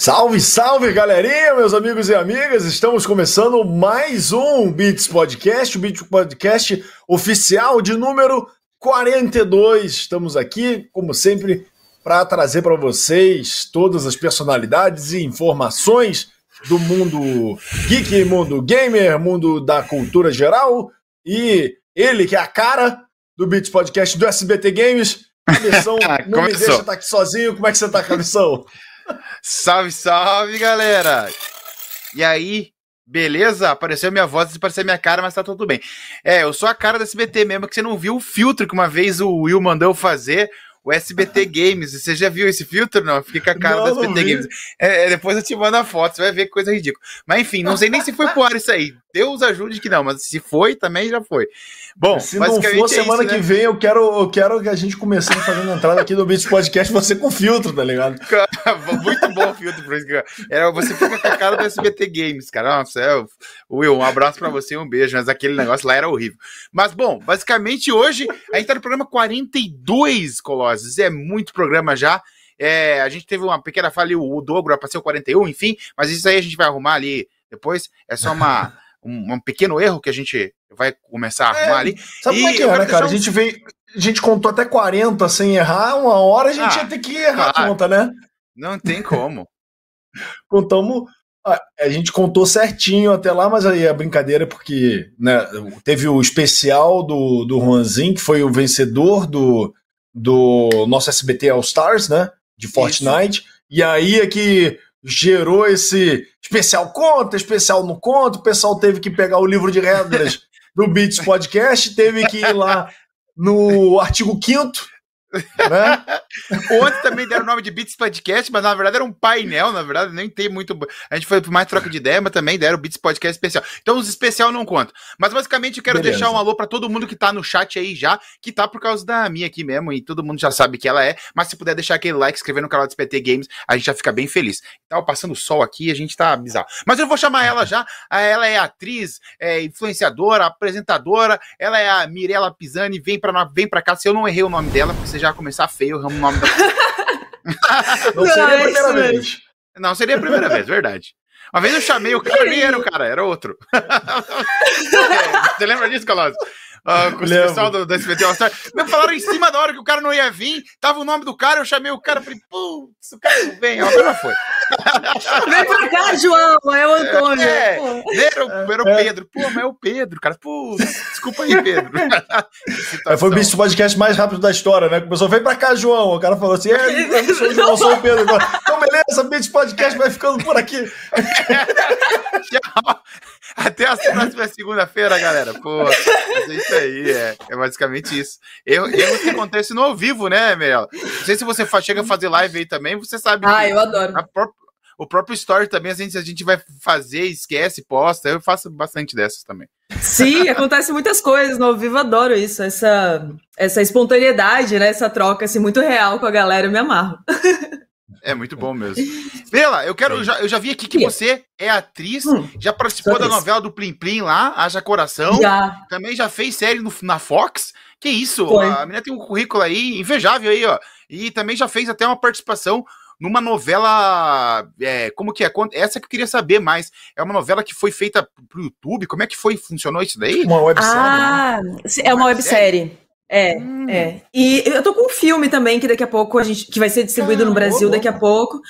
Salve, salve, galerinha, meus amigos e amigas! Estamos começando mais um Beats Podcast, o Beats Podcast oficial de número 42. Estamos aqui, como sempre, para trazer para vocês todas as personalidades e informações do mundo geek, mundo gamer, mundo da cultura geral e ele que é a cara do Beats Podcast do SBT Games. Cabeção, não me deixa estar tá aqui sozinho. Como é que você tá, Cabeção? Salve, salve, galera! E aí, beleza? Apareceu minha voz, apareceu minha cara, mas tá tudo bem. É, eu sou a cara do SBT mesmo, que você não viu o filtro que uma vez o Will mandou fazer o SBT Games. Você já viu esse filtro? Não, fica a cara não, do SBT Games. É, é, depois eu te mando a foto, você vai ver que coisa ridícula. Mas enfim, não sei nem se foi pro ar isso aí. Deus ajude que não, mas se foi, também já foi. Bom, se não for semana é isso, que né? vem, eu quero, eu quero que a gente comece fazendo a entrada aqui no Beats Podcast, você com filtro, tá ligado? Muito bom o filtro, por isso era, você fica com a cara do SBT Games, cara. Nossa, é, Will, um abraço para você e um beijo, mas aquele negócio lá era horrível. Mas bom, basicamente hoje a gente tá no programa 42, Colossus, é muito programa já. É, a gente teve uma pequena falha, o Dobro apareceu 41, enfim, mas isso aí a gente vai arrumar ali depois. É só uma um, um, pequeno erro que a gente vai começar a arrumar é, ali. Sabe como é que é, né, cara? A gente veio. A gente contou até 40 sem errar, uma hora a gente ah, ia ter que errar a conta, né? Não tem como. Contamos. A gente contou certinho até lá, mas aí a brincadeira, é porque né, teve o especial do, do Juanzinho, que foi o vencedor do, do nosso SBT All Stars, né? De Fortnite. Isso. E aí é que gerou esse especial conta, especial no conto. O pessoal teve que pegar o livro de regras do Beats Podcast, teve que ir lá no artigo 5 Né? Ontem também deram o nome de Beats Podcast, mas na verdade era um painel, na verdade, nem tem muito. A gente foi por mais troca de ideia, mas também deram o Beats Podcast especial. Então os especial não contam. Mas basicamente eu quero Beleza. deixar um alô para todo mundo que tá no chat aí já, que tá por causa da minha aqui mesmo, e todo mundo já sabe que ela é. Mas se puder deixar aquele like, escrever no canal do SPT Games, a gente já fica bem feliz. Tava passando sol aqui, a gente tá bizarro. Mas eu vou chamar ela já. Ela é atriz, é influenciadora, apresentadora, ela é a Mirella Pisani, vem pra, vem pra cá. Se eu não errei o nome dela, porque você já começar feio o nome da. não seria a primeira vez. Não seria a primeira vez, verdade. Uma vez eu chamei o cara, nem era o cara, era outro. Você lembra disso, Colosio? Uh, com o pessoal do, do SBT All Star. Me falaram em cima da hora que o cara não ia vir, tava o nome do cara, eu chamei o cara, falei, putz, o cara não vem, agora foi. Vem pra cá, João, é o Antônio. É, era, o, era o Pedro, pô, mas é o Pedro, cara, putz, desculpa aí, Pedro. foi o bicho podcast mais rápido da história, né? Começou, vem pra cá, João. O cara falou assim, é, eu sou o João, sou o Pedro. Então, beleza, bicho podcast vai ficando por aqui. Tchau. Até a próxima segunda-feira, galera. Pô, é isso aí, é, é basicamente isso. Eu, eu que acontece no ao vivo, né, Mel? Não sei se você chega a fazer live aí também, você sabe. Ah, eu adoro. o próprio story também, a gente, a gente vai fazer, esquece, posta. Eu faço bastante dessas também. Sim, acontece muitas coisas no ao vivo, adoro isso, essa, essa espontaneidade, né? Essa troca assim, muito real com a galera, eu me amarro. É muito bom mesmo. Bela, eu quero. Eu já, eu já vi aqui que você é atriz, hum, já participou da novela do Plim Plim lá, Haja Coração. Já. Também já fez série no, na Fox. Que isso? Foi. A menina tem um currículo aí invejável aí, ó. E também já fez até uma participação numa novela. É, como que é? Essa que eu queria saber mais. É uma novela que foi feita pro YouTube? Como é que foi? Funcionou isso daí? Uma websérie. Ah, né? é uma websérie. É, hum. é. E eu tô com um filme também que daqui a pouco a gente que vai ser distribuído ah, no Brasil daqui a pouco.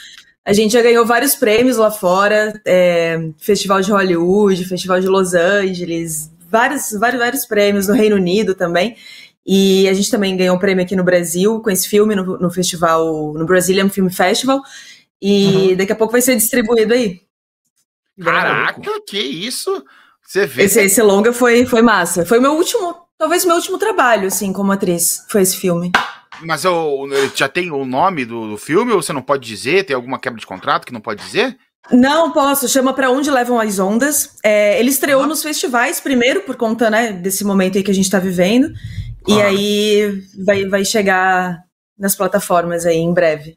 A gente já ganhou vários prêmios lá fora, é, Festival de Hollywood, Festival de Los Angeles, vários, vários, vários prêmios no Reino Unido também. E a gente também ganhou um prêmio aqui no Brasil com esse filme no, no festival, no Brazilian Film Festival. E uhum. daqui a pouco vai ser distribuído aí. Caraca, que isso? Você vê. Esse, esse longa foi, foi massa. Foi o meu último Talvez meu último trabalho, assim, como atriz, foi esse filme. Mas eu, já tem o nome do, do filme ou você não pode dizer? Tem alguma quebra de contrato que não pode dizer? Não posso, chama Para Onde Levam as Ondas. É, ele estreou nos festivais primeiro, por conta né, desse momento aí que a gente está vivendo. E aí vai, vai chegar nas plataformas aí em breve.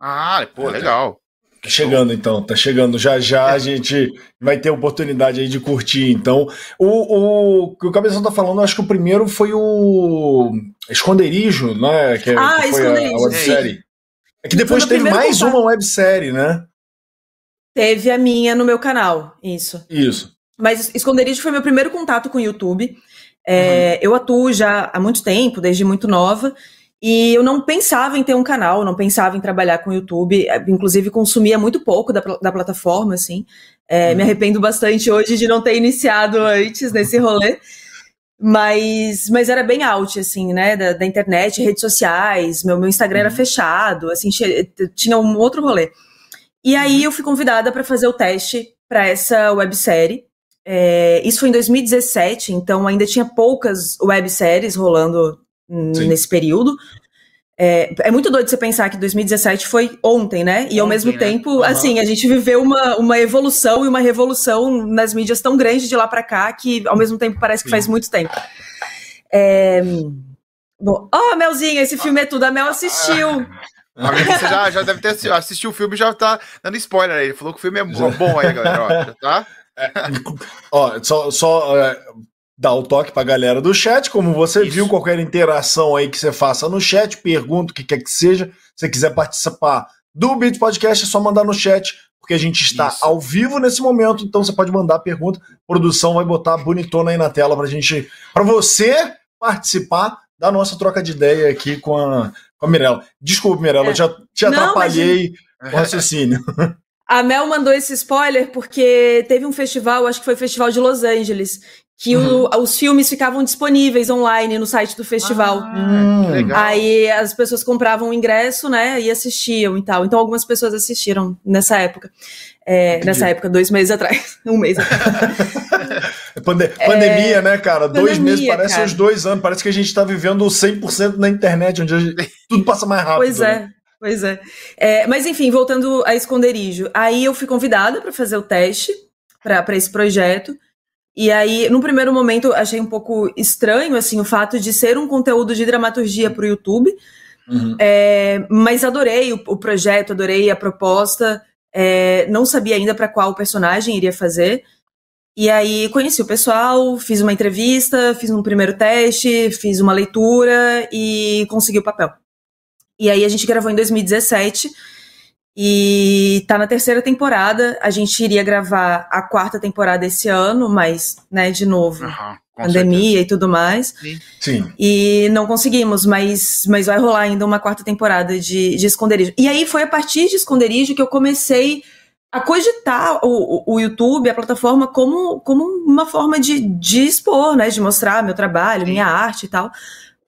Ah, pô, legal. Tá chegando então, tá chegando. Já já a gente vai ter oportunidade aí de curtir. Então, o, o que o Cabeção tá falando, acho que o primeiro foi o Esconderijo, né? Que, ah, que foi a, a websérie. É que depois teve mais contato. uma websérie, né? Teve a minha no meu canal, isso. Isso. Mas Esconderijo foi meu primeiro contato com o YouTube. É, uhum. Eu atuo já há muito tempo, desde muito nova. E eu não pensava em ter um canal, não pensava em trabalhar com o YouTube, é, inclusive consumia muito pouco da, da plataforma, assim. É, uhum. Me arrependo bastante hoje de não ter iniciado antes nesse rolê. Mas, mas era bem out, assim, né? Da, da internet, redes sociais, meu, meu Instagram uhum. era fechado, assim, tinha um outro rolê. E aí uhum. eu fui convidada para fazer o teste para essa websérie. É, isso foi em 2017, então ainda tinha poucas webséries rolando Sim. nesse período. É, é, muito doido você pensar que 2017 foi ontem, né? E ontem, ao mesmo né? tempo, uhum. assim, a gente viveu uma, uma evolução e uma revolução nas mídias tão grande de lá para cá que ao mesmo tempo parece que Sim. faz muito tempo. É... Bom, ó, oh, Melzinha, esse filme é tudo. A Mel assistiu. Você já, já deve ter assistido, assistiu o filme e já tá dando spoiler aí. Ele falou que o filme é bom aí, galera. Ó, já tá? É, ó, só, só é, dá o toque para a galera do chat. Como você Isso. viu, qualquer interação aí que você faça no chat, pergunta o que quer que seja. Se você quiser participar do Beat Podcast, é só mandar no chat, porque a gente está Isso. ao vivo nesse momento, então você pode mandar a pergunta. A produção vai botar bonitona aí na tela para gente, para você participar da nossa troca de ideia aqui com a, com a Mirella. Desculpa, Mirella, é. eu já te atrapalhei Não, o raciocínio. A Mel mandou esse spoiler porque teve um festival, acho que foi o Festival de Los Angeles, que uhum. o, os filmes ficavam disponíveis online no site do festival. Ah, Aí as pessoas compravam o ingresso, né, e assistiam e tal. Então algumas pessoas assistiram nessa época. É, nessa época, dois meses atrás. um mês atrás. Pande pandemia, é... né, cara? Pandemia, dois meses parece cara. uns dois anos. Parece que a gente tá vivendo 100% na internet, onde gente... tudo passa mais rápido. Pois é. Né? Pois é. é. Mas enfim, voltando a esconderijo. Aí eu fui convidada para fazer o teste para esse projeto. E aí, no primeiro momento, achei um pouco estranho, assim, o fato de ser um conteúdo de dramaturgia para o YouTube. Uhum. É, mas adorei o, o, projeto, adorei a proposta. É, não sabia ainda para qual personagem iria fazer. E aí conheci o pessoal, fiz uma entrevista, fiz um primeiro teste, fiz uma leitura e consegui o papel. E aí a gente gravou em 2017 e tá na terceira temporada. A gente iria gravar a quarta temporada esse ano, mas, né, de novo, uhum, pandemia certeza. e tudo mais. Sim. E não conseguimos, mas, mas vai rolar ainda uma quarta temporada de, de esconderijo. E aí foi a partir de esconderijo que eu comecei a cogitar o, o YouTube, a plataforma, como, como uma forma de, de expor, né? De mostrar meu trabalho, Sim. minha arte e tal.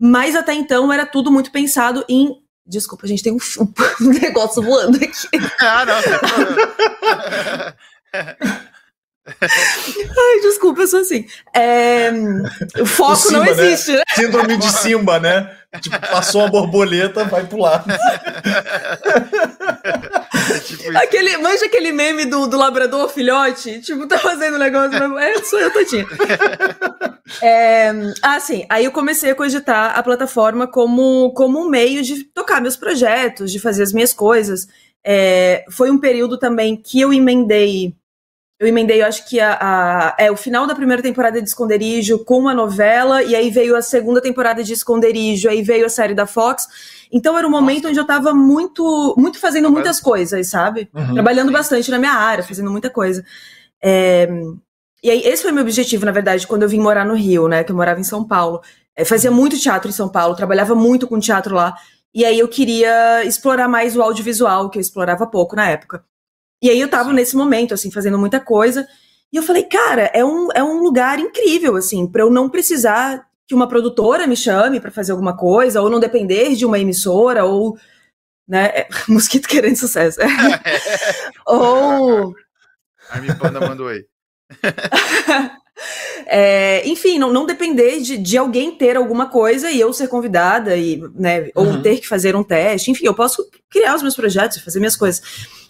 Mas até então era tudo muito pensado em Desculpa, a gente tem um, um negócio voando aqui. Ah, não. Ai, desculpa, eu sou assim. É, o foco Simba, não né? existe, né? Síndrome de Simba, né? Tipo, passou uma borboleta, vai pular. É tipo aquele, manja aquele meme do, do labrador filhote? Tipo, tá fazendo um negócio, mas é, sou eu, Totinha. É, ah, sim. Aí eu comecei a cogitar a plataforma como, como um meio de tocar meus projetos, de fazer as minhas coisas. É, foi um período também que eu emendei eu emendei, eu acho que a, a, é o final da primeira temporada de Esconderijo com uma novela, e aí veio a segunda temporada de Esconderijo, aí veio a série da Fox. Então era um momento Nossa. onde eu tava muito, muito fazendo muitas coisas, sabe? Uhum, Trabalhando sim. bastante na minha área, fazendo muita coisa. É, e aí, esse foi meu objetivo, na verdade, quando eu vim morar no Rio, né? Que eu morava em São Paulo. É, fazia muito teatro em São Paulo, trabalhava muito com teatro lá. E aí eu queria explorar mais o audiovisual, que eu explorava pouco na época. E aí eu tava nesse momento, assim, fazendo muita coisa. E eu falei, cara, é um, é um lugar incrível, assim, para eu não precisar que uma produtora me chame para fazer alguma coisa, ou não depender de uma emissora, ou. Né? Mosquito querendo sucesso. ou. Armin Panda mandou aí. É, enfim, não, não depender de, de alguém ter alguma coisa e eu ser convidada, e, né, ou uhum. ter que fazer um teste. Enfim, eu posso criar os meus projetos, fazer minhas coisas.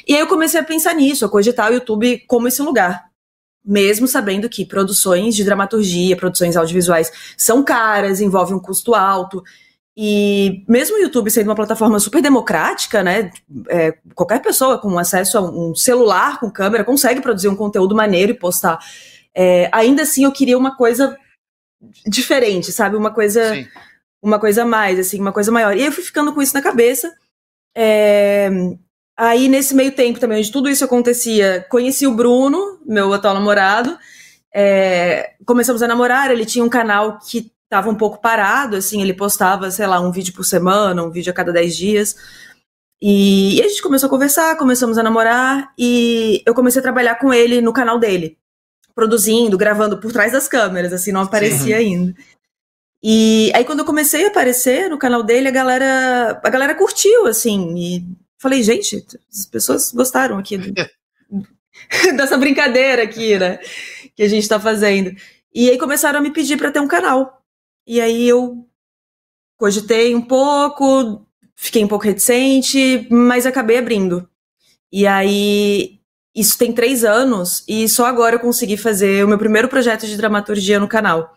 E aí eu comecei a pensar nisso, a cogitar o YouTube como esse lugar. Mesmo sabendo que produções de dramaturgia, produções audiovisuais são caras, envolvem um custo alto. E mesmo o YouTube sendo uma plataforma super democrática, né? É, qualquer pessoa com acesso a um celular com câmera consegue produzir um conteúdo maneiro e postar. É, ainda assim, eu queria uma coisa diferente, sabe? Uma coisa, Sim. uma coisa mais, assim, uma coisa maior. E aí eu fui ficando com isso na cabeça. É, Aí, nesse meio tempo também, onde tudo isso acontecia, conheci o Bruno, meu atual namorado. É, começamos a namorar, ele tinha um canal que estava um pouco parado, assim, ele postava, sei lá, um vídeo por semana, um vídeo a cada 10 dias. E, e a gente começou a conversar, começamos a namorar, e eu comecei a trabalhar com ele no canal dele, produzindo, gravando por trás das câmeras, assim, não aparecia Sim. ainda. E aí, quando eu comecei a aparecer no canal dele, a galera, a galera curtiu, assim, e Falei, gente, as pessoas gostaram aqui do, dessa brincadeira aqui, né? Que a gente tá fazendo. E aí começaram a me pedir para ter um canal. E aí eu cogitei um pouco, fiquei um pouco reticente, mas acabei abrindo. E aí isso tem três anos e só agora eu consegui fazer o meu primeiro projeto de dramaturgia no canal.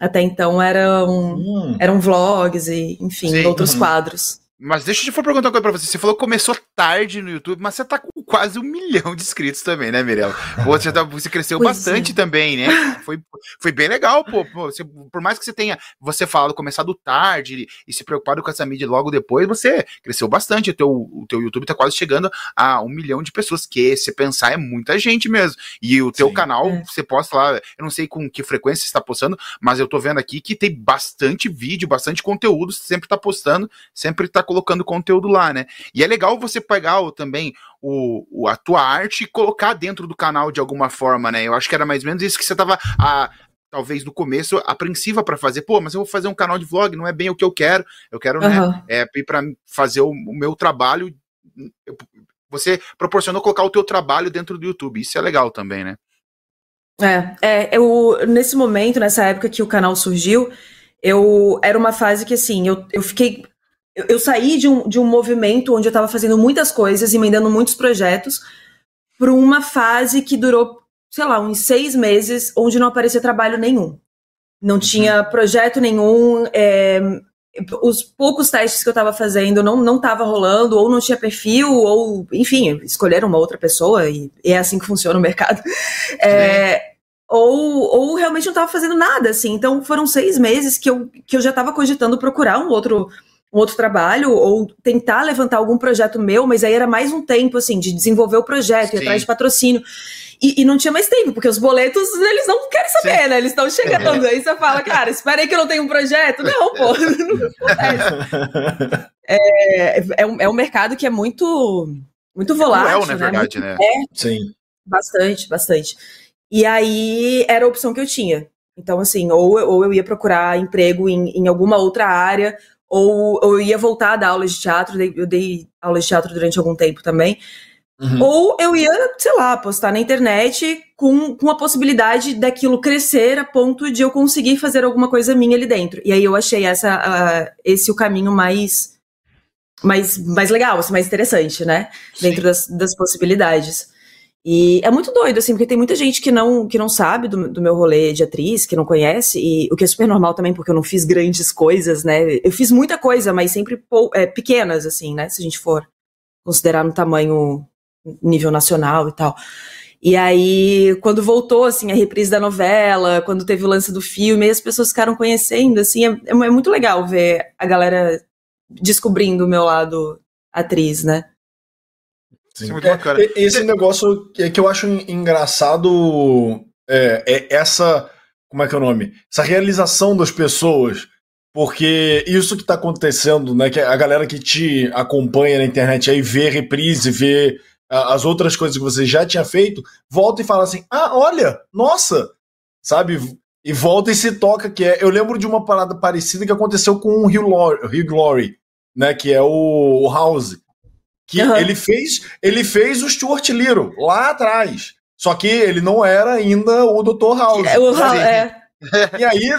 Até então eram, hum. eram vlogs e, enfim, Sim. outros uhum. quadros. Mas deixa eu perguntar uma coisa pra você. Você falou que começou tarde no YouTube, mas você tá com quase um milhão de inscritos também, né, Mirella? Pô, você, tá, você cresceu pois bastante é. também, né? Foi, foi bem legal, pô. Você, por mais que você tenha você falado começado tarde e se preocupado com essa mídia logo depois, você cresceu bastante. O teu, o teu YouTube tá quase chegando a um milhão de pessoas, que se pensar é muita gente mesmo. E o teu Sim, canal, é. você posta lá, eu não sei com que frequência você está postando, mas eu tô vendo aqui que tem bastante vídeo, bastante conteúdo, você sempre tá postando, sempre tá colocando conteúdo lá, né? E é legal você pegar o, também o, o, a tua arte e colocar dentro do canal de alguma forma, né? Eu acho que era mais ou menos isso que você tava. A, talvez no começo apreensiva para fazer, pô, mas eu vou fazer um canal de vlog, não é bem o que eu quero. Eu quero, uhum. né, é, ir para fazer o, o, meu trabalho. Você proporcionou colocar o teu trabalho dentro do YouTube. Isso é legal também, né? É, é, eu, nesse momento, nessa época que o canal surgiu, eu era uma fase que assim, eu, eu fiquei. Eu, eu saí de um, de um movimento onde eu estava fazendo muitas coisas, emendando muitos projetos, para uma fase que durou, sei lá, uns seis meses, onde não aparecia trabalho nenhum. Não uhum. tinha projeto nenhum, é, os poucos testes que eu estava fazendo não não estava rolando, ou não tinha perfil, ou, enfim, escolheram uma outra pessoa, e, e é assim que funciona o mercado. É, ou, ou realmente não estava fazendo nada, assim. Então foram seis meses que eu, que eu já estava cogitando procurar um outro, um outro trabalho, ou tentar levantar algum projeto meu, mas aí era mais um tempo, assim, de desenvolver o projeto, ir atrás de patrocínio. E, e, não tinha mais tempo, porque os boletos, eles não querem saber, Sim. né? Eles estão chegando. Aí você fala, cara, espera aí que eu não tenho um projeto. Não, pô, não acontece. É, é, um, é um mercado que é muito, muito volátil. É, na né? verdade, muito, né? É, Sim. Bastante, bastante. E aí era a opção que eu tinha. Então, assim, ou, ou eu ia procurar emprego em, em alguma outra área, ou, ou eu ia voltar a dar aulas de teatro. Eu dei aulas de teatro durante algum tempo também. Uhum. Ou eu ia, sei lá, postar na internet com, com a possibilidade daquilo crescer a ponto de eu conseguir fazer alguma coisa minha ali dentro. E aí eu achei essa, uh, esse o caminho mais, mais, mais legal, assim, mais interessante, né? Sim. Dentro das, das possibilidades. E é muito doido, assim, porque tem muita gente que não, que não sabe do, do meu rolê de atriz, que não conhece, e o que é super normal também, porque eu não fiz grandes coisas, né? Eu fiz muita coisa, mas sempre é, pequenas, assim, né? Se a gente for considerar no tamanho nível nacional e tal. E aí, quando voltou, assim, a reprise da novela, quando teve o lance do filme, as pessoas ficaram conhecendo, assim, é, é muito legal ver a galera descobrindo o meu lado atriz, né? Sim. É, esse negócio que, que eu acho engraçado é, é, essa. Como é que é o nome? Essa realização das pessoas. Porque isso que está acontecendo, né? Que a galera que te acompanha na internet aí vê reprise, vê as outras coisas que você já tinha feito, volta e fala assim: ah, olha, nossa, sabe? E volta e se toca, que é. Eu lembro de uma parada parecida que aconteceu com o Hugh Glory, né? Que é o House. Que uhum. ele fez ele fez o Stuart Little lá atrás. Só que ele não era ainda o Dr. House. É, o, é. E aí,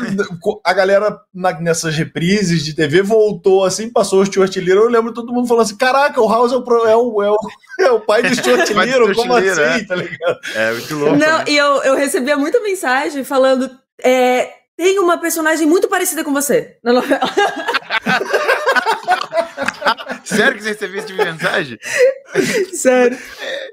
a galera na, nessas reprises de TV voltou assim, passou o Stuart Little. Eu lembro todo mundo falando assim: caraca, o House é o, é o, é o, é o pai do Stuart Little, como assim? É. Tá ligado? É, muito louco. Não, né? e eu, eu recebia muita mensagem falando: é, tem uma personagem muito parecida com você na novela. Sério que você recebeu esse tipo de mensagem? Sério. É,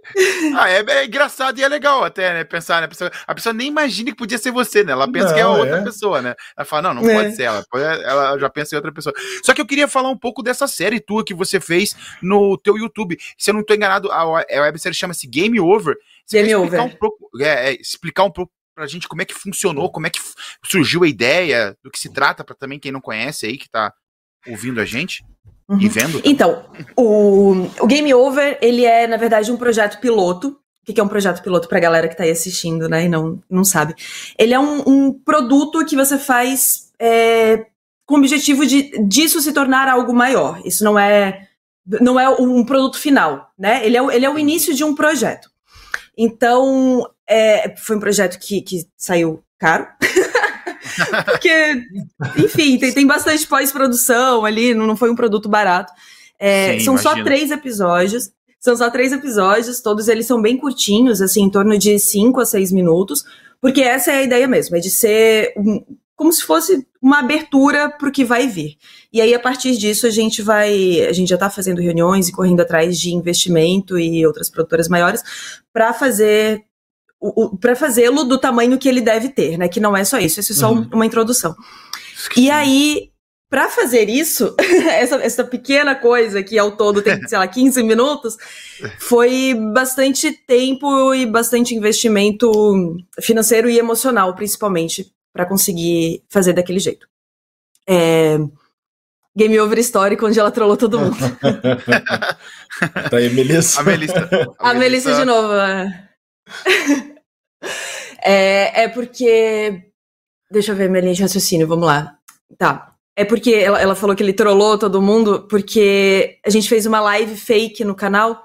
ah, é, é, engraçado e é legal até, né? Pensar, né? A pessoa, a pessoa nem imagina que podia ser você, né? Ela pensa não, que é outra é. pessoa, né? Ela fala, não, não é. pode ser ela. Ela já pensa em outra pessoa. Só que eu queria falar um pouco dessa série tua que você fez no teu YouTube. Se eu não tô enganado, a, a websérie chama-se Game Over. Você Game Over. Um pouco, é, é, explicar um pouco pra gente como é que funcionou, como é que surgiu a ideia, do que se trata, para também quem não conhece aí, que tá ouvindo a gente. Uhum. E vendo? Então, o, o Game Over, ele é, na verdade, um projeto piloto. O que é um projeto piloto pra galera que tá aí assistindo, né, e não, não sabe? Ele é um, um produto que você faz é, com o objetivo de disso se tornar algo maior. Isso não é não é um produto final, né? Ele é, ele é o início de um projeto. Então, é, foi um projeto que, que saiu caro. Porque, enfim, tem, tem bastante pós-produção ali, não, não foi um produto barato. É, Sim, são imagino. só três episódios. São só três episódios, todos eles são bem curtinhos, assim, em torno de cinco a seis minutos, porque essa é a ideia mesmo, é de ser um, como se fosse uma abertura para o que vai vir. E aí, a partir disso, a gente vai. A gente já está fazendo reuniões e correndo atrás de investimento e outras produtoras maiores para fazer para fazê-lo do tamanho que ele deve ter, né? Que não é só isso, isso é só uhum. uma introdução. E aí, para fazer isso, essa, essa pequena coisa que ao todo tem, sei lá, 15 minutos, foi bastante tempo e bastante investimento financeiro e emocional, principalmente, para conseguir fazer daquele jeito. É, game over histórico, onde ela trollou todo mundo. tá aí, Melissa. A Melissa. A, a Melissa, Melissa de novo. É é, porque. Deixa eu ver minha linha de raciocínio, vamos lá. Tá. É porque ela, ela falou que ele trollou todo mundo, porque a gente fez uma live fake no canal,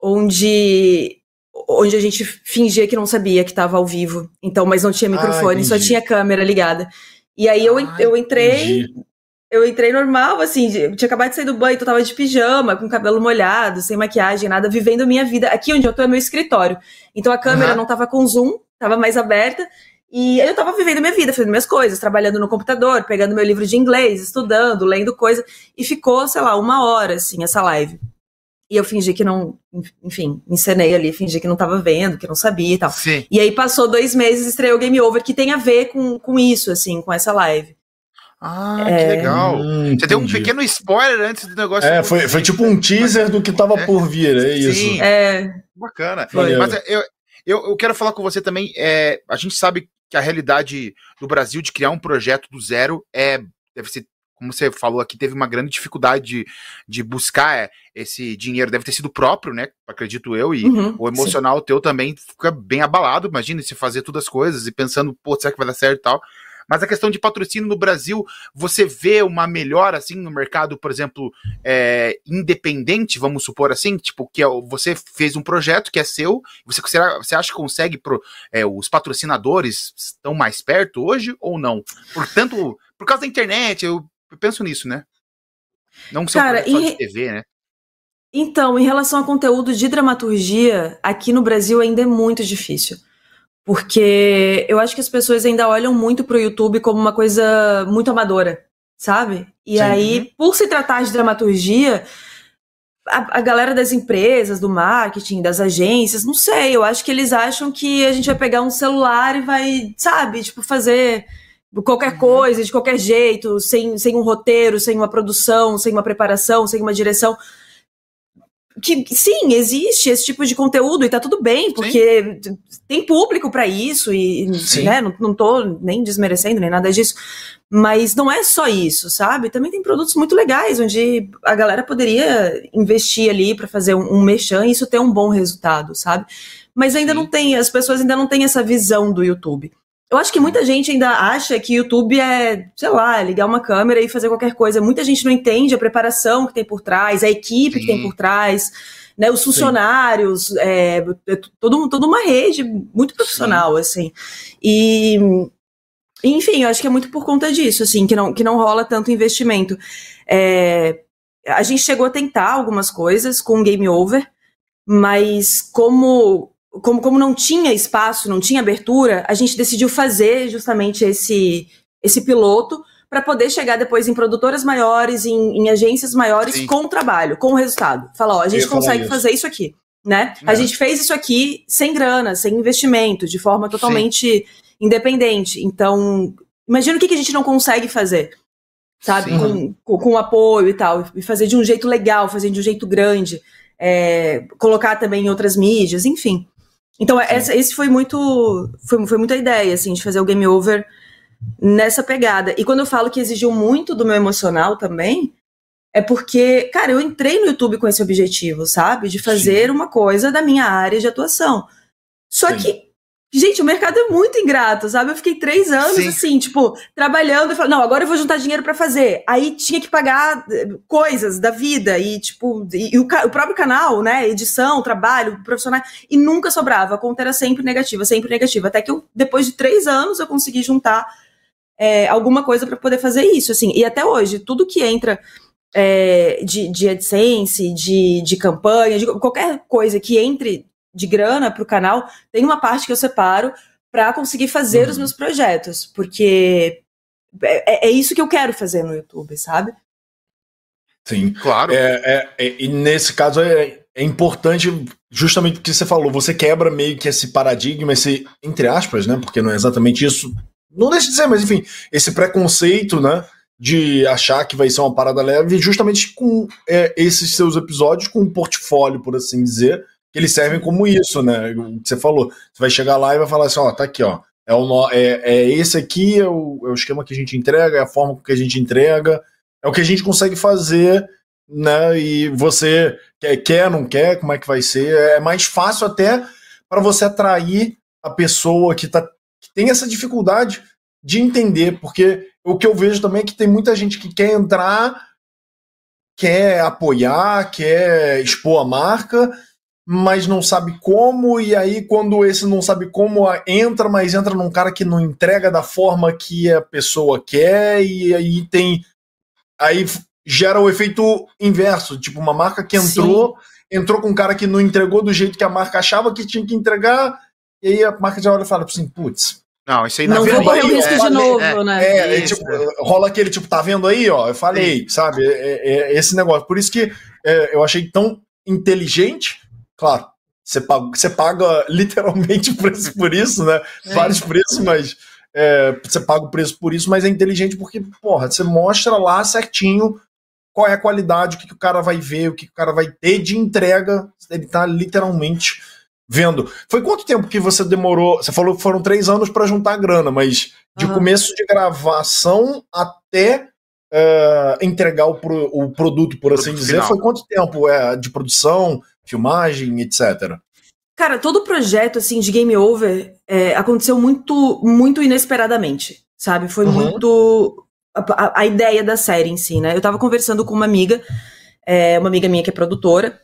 onde onde a gente fingia que não sabia que estava ao vivo. Então, mas não tinha ah, microfone, ah, só tinha câmera ligada. E aí eu, ah, eu entrei, entendi. Eu entrei normal, assim, tinha acabado de sair do banho, então eu tava de pijama, com cabelo molhado, sem maquiagem, nada, vivendo a minha vida. Aqui onde eu tô é meu escritório. Então a câmera uhum. não tava com zoom, tava mais aberta. E eu tava vivendo minha vida, fazendo minhas coisas, trabalhando no computador, pegando meu livro de inglês, estudando, lendo coisa. E ficou, sei lá, uma hora, assim, essa live. E eu fingi que não, enfim, encenei ali, fingi que não tava vendo, que não sabia e tal. Sim. E aí passou dois meses, estreou Game Over, que tem a ver com, com isso, assim, com essa live. Ah, é... que legal. Hum, Você deu um pequeno spoiler antes do negócio. É, foi, foi tipo um teaser do que tava é. por vir, é isso. Sim. É. Bacana. Foi. Mas eu, eu, eu quero falar com você também. É, a gente sabe que a realidade do Brasil de criar um projeto do zero é deve ser como você falou aqui, teve uma grande dificuldade de, de buscar é, esse dinheiro. Deve ter sido próprio, né? Acredito eu. E uhum, o emocional sim. teu também fica bem abalado. Imagina se fazer todas as coisas e pensando, pô, será que vai dar certo e tal. Mas a questão de patrocínio no Brasil, você vê uma melhora assim no mercado, por exemplo, é, independente, vamos supor assim, tipo, que é, você fez um projeto que é seu, você, você acha que consegue pro, é, os patrocinadores estão mais perto hoje ou não? Portanto, por causa da internet, eu, penso nisso, né? Não só Cara, em... de TV, né? Então, em relação a conteúdo de dramaturgia, aqui no Brasil ainda é muito difícil. Porque eu acho que as pessoas ainda olham muito pro YouTube como uma coisa muito amadora, sabe? E Sim. aí, por se tratar de dramaturgia, a, a, galera das empresas, do marketing, das agências, não sei, eu acho que eles acham que a gente vai pegar um celular e vai, sabe, tipo, fazer qualquer uhum. coisa, de qualquer jeito, sem, sem um roteiro, sem uma produção, sem uma preparação, sem uma direção que sim, existe esse tipo de conteúdo e tá tudo bem, porque sim. tem público para isso e né, não, não tô nem desmerecendo nem nada disso, mas não é só isso, sabe? Também tem produtos muito legais onde a galera poderia investir ali para fazer um, um merchan e isso ter um bom resultado, sabe? Mas ainda sim. não tem, as pessoas ainda não têm essa visão do YouTube. Eu acho que muita gente ainda acha que YouTube é, sei lá, ligar uma câmera e fazer qualquer coisa. Muita gente não entende a preparação que tem por trás, a equipe Sim. que tem por trás, né, os funcionários, é, é, todo, toda uma rede muito profissional, Sim. assim. E, enfim, eu acho que é muito por conta disso, assim, que não, que não rola tanto investimento. É, a gente chegou a tentar algumas coisas com Game Over, mas como como, como não tinha espaço, não tinha abertura, a gente decidiu fazer justamente esse, esse piloto para poder chegar depois em produtoras maiores, em, em agências maiores, Sim. com o trabalho, com o resultado. Falar, ó, a gente consegue fazer isso aqui, né? É. A gente fez isso aqui sem grana, sem investimento, de forma totalmente Sim. independente. Então, imagina o que, que a gente não consegue fazer, sabe? Com, com, com apoio e tal, e fazer de um jeito legal, fazer de um jeito grande. É, colocar também em outras mídias, enfim. Então, essa, esse foi muito. Foi, foi muita ideia, assim, de fazer o game over nessa pegada. E quando eu falo que exigiu muito do meu emocional também, é porque, cara, eu entrei no YouTube com esse objetivo, sabe? De fazer Sim. uma coisa da minha área de atuação. Só Sim. que Gente, o mercado é muito ingrato, sabe? Eu fiquei três anos Sim. assim, tipo, trabalhando e falando, não, agora eu vou juntar dinheiro para fazer. Aí tinha que pagar eh, coisas da vida e, tipo, e, e o, o, próprio canal, né? Edição, trabalho, profissional, e nunca sobrava. A conta era sempre negativa, sempre negativa. Até que eu, depois de três anos, eu consegui juntar é, alguma coisa para poder fazer isso, assim. E até hoje, tudo que entra é, de, de AdSense, de, de campanha, de qualquer coisa que entre de grana para o canal, tem uma parte que eu separo para conseguir fazer uhum. os meus projetos, porque é, é, isso que eu quero fazer no YouTube, sabe? Sim, claro. É, é, é, e nesse caso é, é importante, justamente porque você falou, você quebra meio que esse paradigma, esse, entre aspas, né? Porque não é exatamente isso. Não deixa de ser, mas enfim, esse preconceito, né? De achar que vai ser uma parada leve, justamente com é, esses seus episódios, com um portfólio, por assim dizer, que eles servem como isso, né? O que você falou. Você vai chegar lá e vai falar assim, ó, tá aqui, ó. É, o, é, é esse aqui, é o, é o esquema que a gente entrega, é a forma que a gente entrega, é o que a gente consegue fazer, né? E você quer, quer não quer, como é que vai ser? É mais fácil até para você atrair a pessoa que, tá, que tem essa dificuldade de entender, porque o que eu vejo também é que tem muita gente que quer entrar, quer apoiar, quer expor a marca, mas não sabe como, e aí quando esse não sabe como entra, mas entra num cara que não entrega da forma que a pessoa quer, e aí tem. Aí gera o efeito inverso, tipo, uma marca que entrou, Sim. entrou com um cara que não entregou do jeito que a marca achava que tinha que entregar, e aí a marca já olha e fala assim, putz. Não, isso aí não vou correr o risco é, de novo, é, né? É, é tipo, rola aquele tipo, tá vendo aí, ó? Eu falei, Sim. sabe? É, é, esse negócio. Por isso que eu achei tão inteligente claro, você paga, você paga literalmente preço por isso, né? É. Vários preços, mas é, você paga o preço por isso, mas é inteligente porque, porra, você mostra lá certinho qual é a qualidade, o que, que o cara vai ver, o que, que o cara vai ter de entrega. Ele tá literalmente vendo. Foi quanto tempo que você demorou? Você falou que foram três anos para juntar a grana, mas de uhum. começo de gravação até uh, entregar o, pro, o produto, por assim dizer, final. foi quanto tempo é, de produção? Filmagem, etc. Cara, todo o projeto assim de Game Over é, aconteceu muito, muito inesperadamente, sabe? Foi uhum. muito a, a, ideia da série em si, né? Eu tava conversando com uma amiga, é, uma amiga minha que é produtora,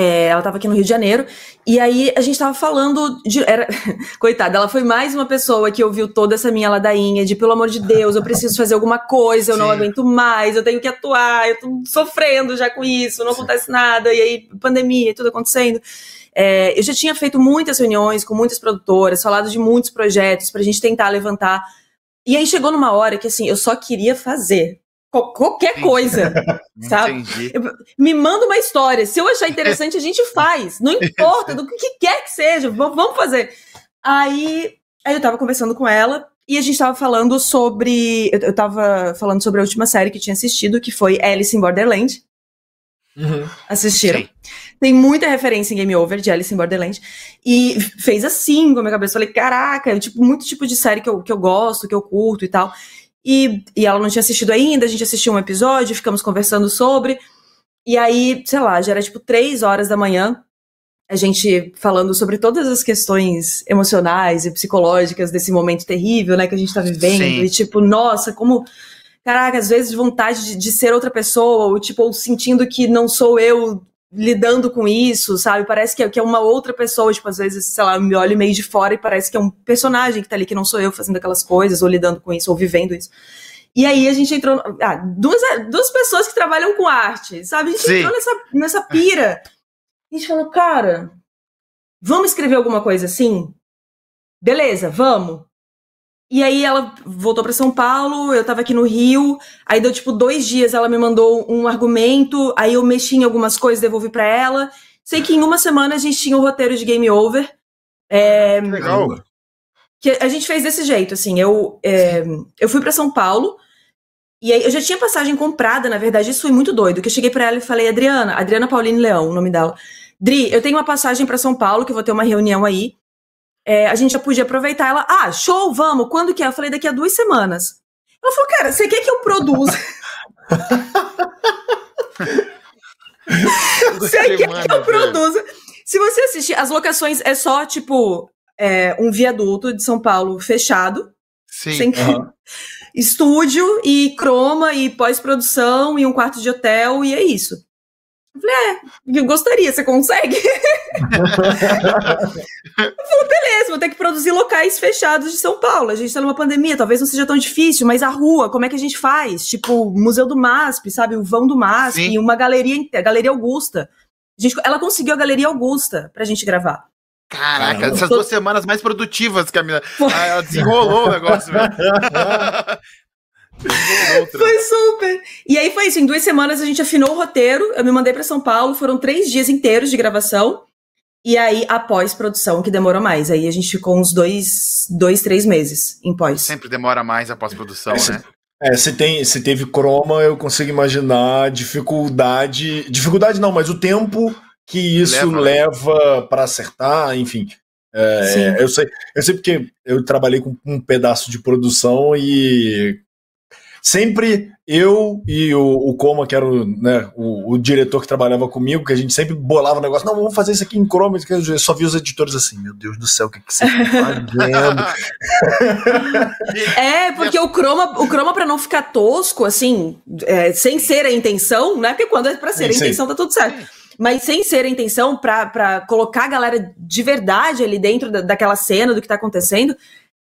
é, ela estava aqui no Rio de Janeiro, e aí a gente estava falando de. Era, coitada, ela foi mais uma pessoa que ouviu toda essa minha ladainha de pelo amor de Deus, eu preciso fazer alguma coisa, eu Sim. não aguento mais, eu tenho que atuar, eu tô sofrendo já com isso, não Sim. acontece nada, e aí, pandemia, tudo acontecendo. É, eu já tinha feito muitas reuniões com muitas produtoras, falado de muitos projetos para a gente tentar levantar. E aí chegou numa hora que assim, eu só queria fazer qualquer coisa, sabe? Me manda uma história. Se eu achar interessante, a gente faz. Não importa, do que quer que seja, vamos fazer. Aí, aí eu tava conversando com ela e a gente tava falando sobre. Eu, eu tava falando sobre a última série que tinha assistido, que foi Alice in Borderland. Uhum. Assistiram. Sim. Tem muita referência em Game Over de Alice in Borderland. E fez assim com a minha cabeça. Falei, caraca, é tipo, muito tipo de série que eu, que eu gosto, que eu curto e tal. E, e ela não tinha assistido ainda, a gente assistiu um episódio, ficamos conversando sobre. E aí, sei lá, já era tipo três horas da manhã, a gente falando sobre todas as questões emocionais e psicológicas desse momento terrível, né, que a gente tá vivendo. Sim. E tipo, nossa, como. Caraca, às vezes vontade de, de ser outra pessoa, ou tipo, ou sentindo que não sou eu lidando com isso, sabe? Parece que é, que é uma outra pessoa, tipo, às vezes, sei lá, eu me olho meio de fora e parece que é um personagem que tá ali, que não sou eu fazendo aquelas coisas, ou lidando com isso, ou vivendo isso. E aí a gente entrou. Ah, duas, duas pessoas que trabalham com arte, sabe? A gente Sim. entrou nessa, nessa pira. A gente falou, cara, vamos escrever alguma coisa assim? Beleza, vamos. E aí ela voltou para São Paulo, eu tava aqui no Rio, aí deu tipo dois dias, ela me mandou um argumento, aí eu mexi em algumas coisas, devolvi para ela. Sei que em uma semana a gente tinha o um roteiro de Game Over. É, que legal. Que a gente fez desse jeito, assim, eu, é, eu fui para São Paulo, e aí eu já tinha passagem comprada, na verdade, isso foi muito doido, que eu cheguei para ela e falei, Adriana, Adriana Pauline Leão, o nome dela. Dri, eu tenho uma passagem para São Paulo, que eu vou ter uma reunião aí é, a gente já podia aproveitar. Ela, ah, show, vamos, quando que é? Eu falei, daqui a duas semanas. Ela falou, cara, você quer que eu produza? você quer que eu produza? Se você assistir, as locações é só, tipo, é, um viaduto de São Paulo fechado. Sim. Sem... Uhum. Estúdio e croma e pós-produção e um quarto de hotel e é isso. Eu falei, é, eu gostaria, você consegue? eu falei, beleza, vou ter que produzir locais fechados de São Paulo. A gente tá numa pandemia, talvez não seja tão difícil, mas a rua, como é que a gente faz? Tipo, Museu do MASP, sabe? O vão do MASP, Sim. uma galeria, a Galeria Augusta. A gente, ela conseguiu a Galeria Augusta pra gente gravar. Caraca, essas duas semanas mais produtivas, Camila. Ah, ela desenrolou o negócio, velho. Foi super. E aí foi isso. Em duas semanas a gente afinou o roteiro. Eu me mandei para São Paulo. Foram três dias inteiros de gravação. E aí a pós-produção que demorou mais. Aí a gente ficou uns dois, dois três meses em pós. Sempre demora mais a pós-produção, é, né? É, se, tem, se teve croma, eu consigo imaginar dificuldade. Dificuldade não, mas o tempo que isso leva, leva para acertar, enfim. É, eu sei, eu sei porque eu trabalhei com um pedaço de produção e sempre eu e o, o Coma, que era o, né, o, o, diretor que trabalhava comigo, que a gente sempre bolava o negócio, não, vamos fazer isso aqui em Chrome, que eu só vi os editores assim, meu Deus do céu, o que, que você tá fazendo? é, porque o Chroma, o Chroma para não ficar tosco, assim, é, sem ser a intenção, né, porque quando é pra ser sim, a intenção sim. tá tudo certo. mas sem ser a intenção para colocar a galera de verdade ali dentro da, daquela cena, do que tá acontecendo,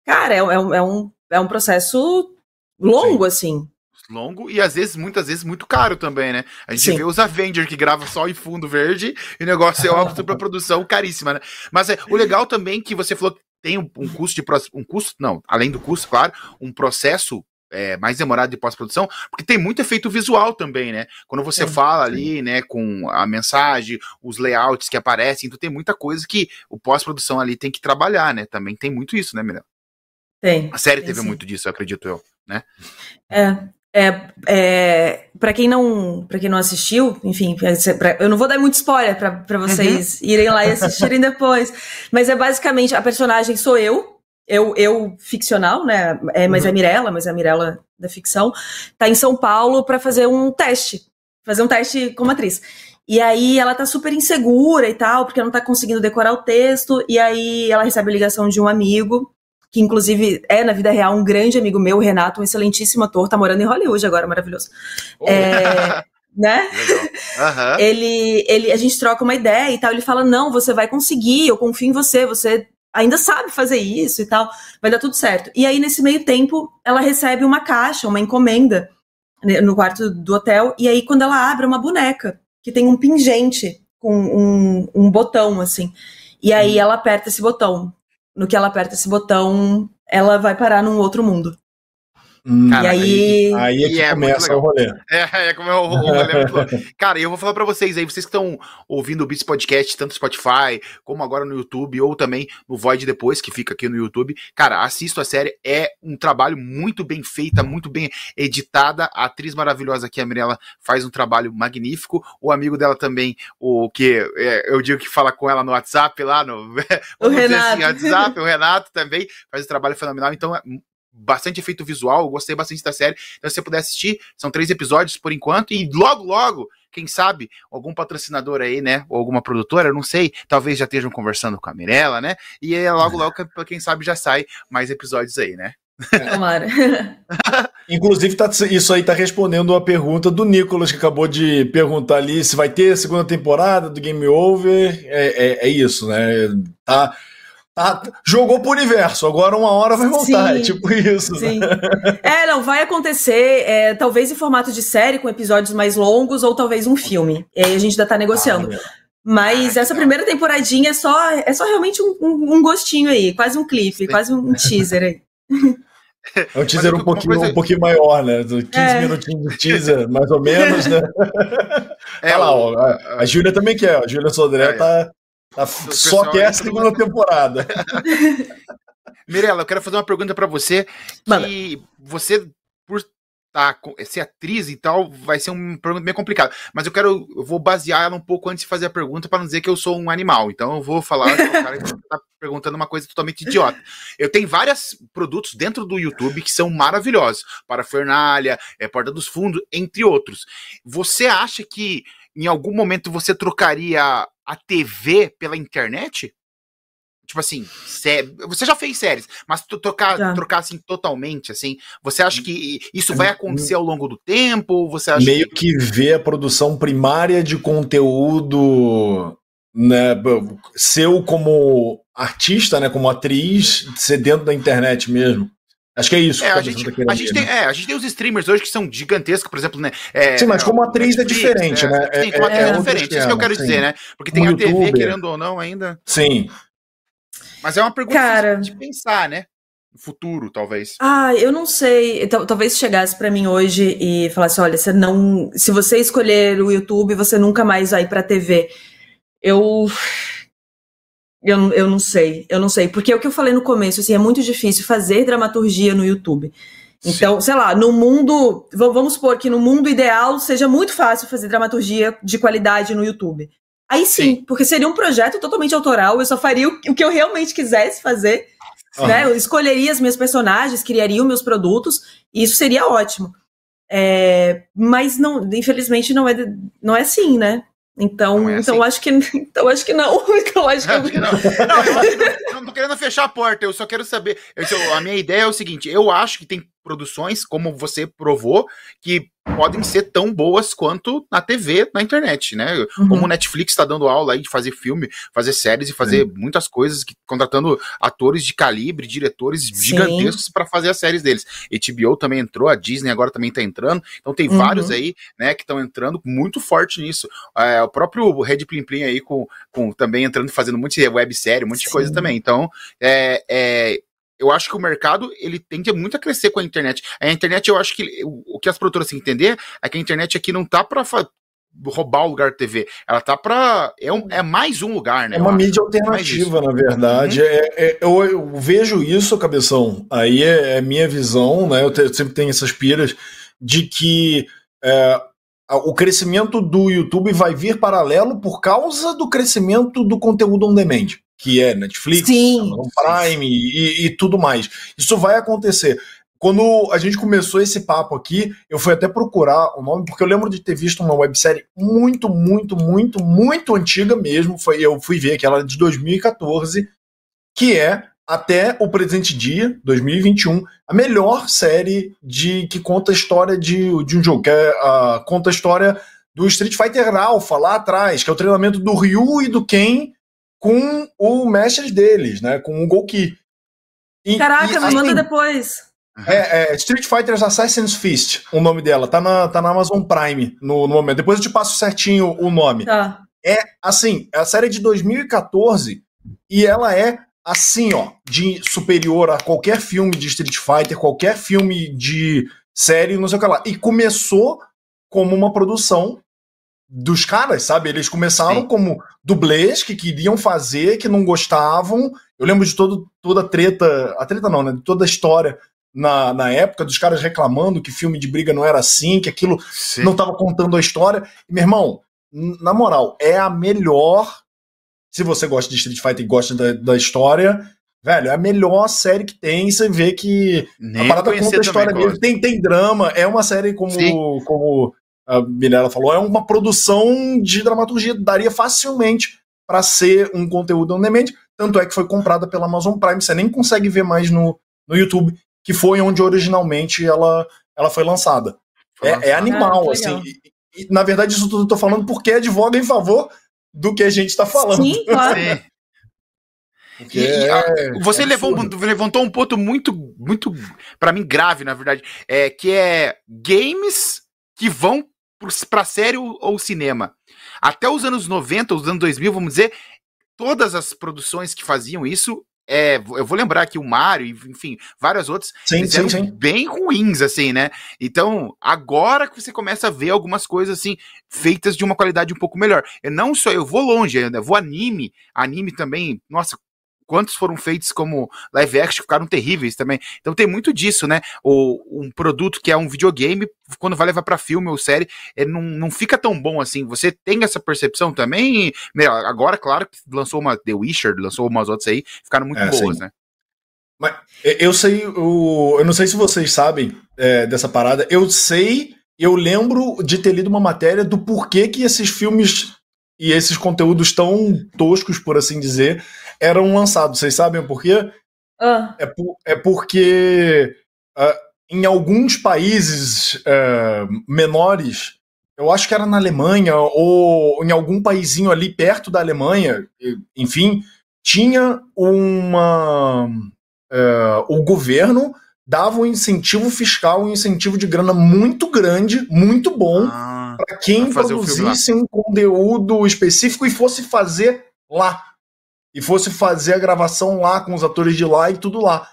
cara, é, é, um, é, um, é um processo longo, Sim. assim longo e às vezes, muitas vezes, muito caro também, né? A gente Sim. vê os Avengers que gravam só em fundo verde e o negócio é uma produção caríssima, né? Mas é, o legal também que você falou que tem um, um custo de um custo, não, além do custo, claro, um processo é, mais demorado de pós-produção, porque tem muito efeito visual também, né? Quando você é, fala sim. ali, né, com a mensagem, os layouts que aparecem, então tem muita coisa que o pós-produção ali tem que trabalhar, né? Também tem muito isso, né, Mirella? Tem. A série tem, teve sim. muito disso, acredito eu, né? É, é, é para quem não para quem não assistiu, enfim, pra, eu não vou dar muito spoiler para vocês uhum. irem lá e assistirem depois, mas é basicamente a personagem sou eu, eu, eu ficcional, né? É, mas é uhum. é Mirella, mas é a Mirella da ficção, tá em São Paulo para fazer um teste, fazer um teste como atriz. E aí ela tá super insegura e tal, porque não tá conseguindo decorar o texto, e aí ela recebe a ligação de um amigo, que inclusive é na vida real um grande amigo meu, Renato, um excelentíssimo ator, tá morando em Hollywood agora, maravilhoso. Oh. É, né? Uhum. Ele, ele, a gente troca uma ideia e tal. Ele fala: Não, você vai conseguir, eu confio em você, você ainda sabe fazer isso e tal, vai dar tudo certo. E aí, nesse meio tempo, ela recebe uma caixa, uma encomenda né, no quarto do hotel, e aí, quando ela abre, é uma boneca que tem um pingente com um, um botão, assim. E aí, hum. ela aperta esse botão. No que ela aperta esse botão, ela vai parar num outro mundo. Hum, e aí... aí é que é começa o rolê. É, é como é o, o rolê é Cara, eu vou falar para vocês aí, vocês que estão ouvindo o Beats Podcast, tanto no Spotify, como agora no YouTube, ou também no Void depois, que fica aqui no YouTube. Cara, assisto a série, é um trabalho muito bem feita, muito bem editada. A atriz maravilhosa aqui, a Mirella, faz um trabalho magnífico. O amigo dela também, o que é, eu digo que fala com ela no WhatsApp lá, no o assim, Renato. Assim, WhatsApp, o Renato também faz um trabalho fenomenal. Então, é bastante efeito visual, gostei bastante da série. Então, se você puder assistir, são três episódios por enquanto, e logo, logo, quem sabe, algum patrocinador aí, né? Ou alguma produtora, não sei, talvez já estejam conversando com a Mirella, né? E aí, logo, logo, quem sabe já sai mais episódios aí, né? Tomara. Inclusive, tá, isso aí tá respondendo a pergunta do Nicolas, que acabou de perguntar ali se vai ter segunda temporada do Game Over. É, é, é isso, né? Tá ah, jogou pro universo, agora uma hora vai voltar, sim, é tipo isso. Né? Sim. Né? É, não, vai acontecer, é, talvez em formato de série, com episódios mais longos, ou talvez um filme. E aí a gente ainda tá negociando. Ah, Mas ah, essa primeira temporadinha é só, é só realmente um, um, um gostinho aí, quase um clipe, quase um teaser aí. É um teaser um pouquinho, coisa... um pouquinho maior, né? 15 é. minutinhos de teaser, mais ou menos, né? É, lá, ó, a, a Júlia também quer, a Júlia Sodré é, tá, Tá só quer a segunda temporada. Mirela, eu quero fazer uma pergunta para você. Que você, por tá, ser atriz e tal, vai ser um problema bem complicado. Mas eu quero, eu vou basear ela um pouco antes de fazer a pergunta para não dizer que eu sou um animal. Então eu vou falar que o cara tá perguntando uma coisa totalmente idiota. Eu tenho vários produtos dentro do YouTube que são maravilhosos. Parafernália, é, Porta dos Fundos, entre outros. Você acha que em algum momento você trocaria a TV pela internet? Tipo assim, você já fez séries, mas trocar, trocar assim totalmente, assim, você acha que isso vai acontecer ao longo do tempo? Você acha Meio que, que ver a produção primária de conteúdo, né, seu como artista, né, como atriz, ser dentro da internet mesmo. Acho que é isso. É, a, gente, a, gente tem, né? é, a gente tem os streamers hoje que são gigantescos, por exemplo, né? É, sim, mas como atriz é diferente, né? Sim, como atriz é, é, diferente, isso que eu quero sim. dizer, né? Porque tem a TV, querendo ou não, ainda. Sim. Mas é uma pergunta Cara... de pensar, né? No futuro, talvez. Ah, eu não sei. Talvez chegasse para mim hoje e falasse: olha, você não. Se você escolher o YouTube, você nunca mais vai pra TV. Eu eu, eu não sei, eu não sei. Porque é o que eu falei no começo, assim, é muito difícil fazer dramaturgia no YouTube. Então, Sim. sei lá, no mundo. Vamos supor que no mundo ideal seja muito fácil fazer dramaturgia de qualidade no YouTube. Aí sim, sim. porque seria um projeto totalmente autoral, eu só faria o, que eu realmente quisesse fazer. Uhum. Né? Eu escolheria as minhas personagens, criaria os meus produtos, e isso seria ótimo. É, mas não, infelizmente não é, não é assim, né? Então, é então assim. acho que então acho que não. Então acho que, não. não, eu não tô querendo fechar a porta, eu só quero saber. Eu, a minha ideia é o seguinte: eu acho que tem produções, como você provou, que podem ser tão boas quanto na TV, na internet, né? Uhum. Como o Netflix está dando aula aí de fazer filme, fazer séries e fazer muitas coisas, que, contratando atores de calibre, diretores Sim. gigantescos para fazer as séries deles. HBO também entrou, a Disney agora também está entrando, então tem uhum. vários aí, né, que estão entrando muito forte nisso. É, o próprio Red Plim Plim aí com, com também entrando, fazendo muito websérie, Sim. de coisa também. Então, é, é, eu acho que o mercado ele tende muito a crescer com a internet. A internet, eu acho que o que as produtoras têm que entender é que a internet aqui não tá para roubar o lugar da TV. Ela tá para é, um, é mais um lugar, né? É uma mídia alternativa, na verdade. Uhum. É, é, eu, eu, vejo isso, cabeção. Aí é, é minha visão, né? Eu, te, eu, sempre tenho essas piras de que é, o crescimento do YouTube vai vir paralelo por causa do crescimento do conteúdo on demand que é Netflix, Amazon Prime e, e, tudo mais. Isso vai acontecer. Quando a gente começou esse papo aqui, eu fui até procurar o nome, porque eu lembro de ter visto uma websérie muito, muito, muito, muito antiga mesmo. Foi, eu fui ver que ela é de 2014, que é até o presente dia, 2021, a melhor série de que conta a história de, de um jogo, que é, uh, conta a história do Street Fighter Alpha lá atrás, que é o treinamento do Ryu e do Ken com o mestre deles, né? Com o Golki. Caraca, e, me assim, manda depois. É, é, Street Fighter Assassin's Fist, o nome dela. Tá na, tá na Amazon Prime no, no momento. Depois eu te passo certinho o nome. Tá. É, assim, é a série de 2014 e ela é assim, ó, de superior a qualquer filme de Street Fighter, qualquer filme de série, não sei o que lá. E começou como uma produção dos caras, sabe? Eles começaram Sim. como dublês que queriam fazer, que não gostavam. Eu lembro de todo, toda a treta, a treta não, né? De toda a história na, na época dos caras reclamando que filme de briga não era assim, que aquilo Sim. não estava contando a história. E, meu irmão, na moral, é a melhor. Se você gosta de Street Fighter e gosta da, da história, velho, é a melhor série que tem. Você vê que Nem a parada conta a história dele. Tem, tem drama, é uma série como, como a Mirella falou, é uma produção de dramaturgia, daria facilmente para ser um conteúdo on demand, tanto é que foi comprada pela Amazon Prime, você nem consegue ver mais no, no YouTube, que foi onde originalmente ela, ela foi lançada. É, é, animal, ah, assim. E, e, na verdade, isso tudo eu tô falando porque advoga em favor do que a gente está falando. Sim, claro. E, é, a, você é levou, levantou um ponto muito, muito, para mim, grave, na verdade, é, que é games que vão para série ou, ou cinema. Até os anos 90, os anos 2000, vamos dizer, todas as produções que faziam isso é, eu vou lembrar aqui o Mario, enfim, várias outras, sim, sim, sim. bem ruins, assim, né? Então, agora que você começa a ver algumas coisas, assim, feitas de uma qualidade um pouco melhor. Eu não só, eu vou longe, eu vou anime, anime também, nossa, quantos foram feitos como live action ficaram terríveis também. Então tem muito disso, né? O, um produto que é um videogame, quando vai levar para filme ou série, é, não, não fica tão bom assim. Você tem essa percepção também? Agora, claro que lançou uma The Witcher, lançou umas outras aí, ficaram muito é, boas, sim. né? Mas eu sei, eu, eu não sei se vocês sabem é, dessa parada. Eu sei, eu lembro de ter lido uma matéria do porquê que esses filmes e esses conteúdos tão toscos, por assim dizer, eram lançados. Vocês sabem por quê? Ah. É, por, é porque uh, em alguns países uh, menores, eu acho que era na Alemanha ou em algum paísinho ali perto da Alemanha, enfim, tinha uma. Uh, o governo dava um incentivo fiscal, um incentivo de grana muito grande, muito bom, ah, para quem produzisse um conteúdo específico e fosse fazer lá. E fosse fazer a gravação lá com os atores de lá e tudo lá.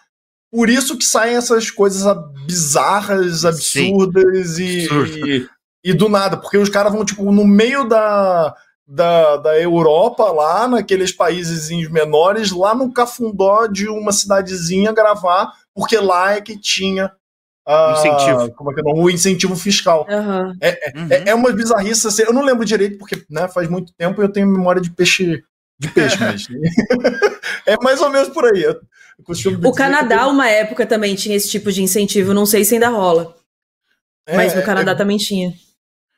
Por isso que saem essas coisas bizarras, absurdas e, e, e, do nada, porque os caras vão, tipo, no meio da, da, da Europa, lá naqueles países menores, lá no cafundó de uma cidadezinha gravar, porque lá é que tinha uh, incentivo. Como é que é o incentivo fiscal. Uhum. É, é, uhum. é, é uma bizarrice, assim, eu não lembro direito, porque né, faz muito tempo e eu tenho memória de peixe de peixe, mas. é mais ou menos por aí. O Canadá, uma época, também tinha esse tipo de incentivo, não sei se ainda rola. É, mas no Canadá é, também tinha.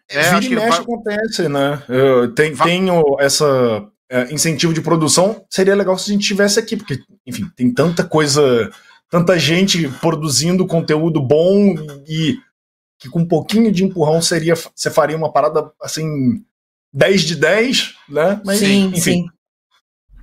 É, Vira e mexe vai... acontece, né? Eu, tem, tenho essa é, incentivo de produção. Seria legal se a gente tivesse aqui, porque, enfim, tem tanta coisa tanta gente produzindo conteúdo bom e que com um pouquinho de empurrão seria você faria uma parada assim 10 de 10, né? Mas, sim, enfim. Sim.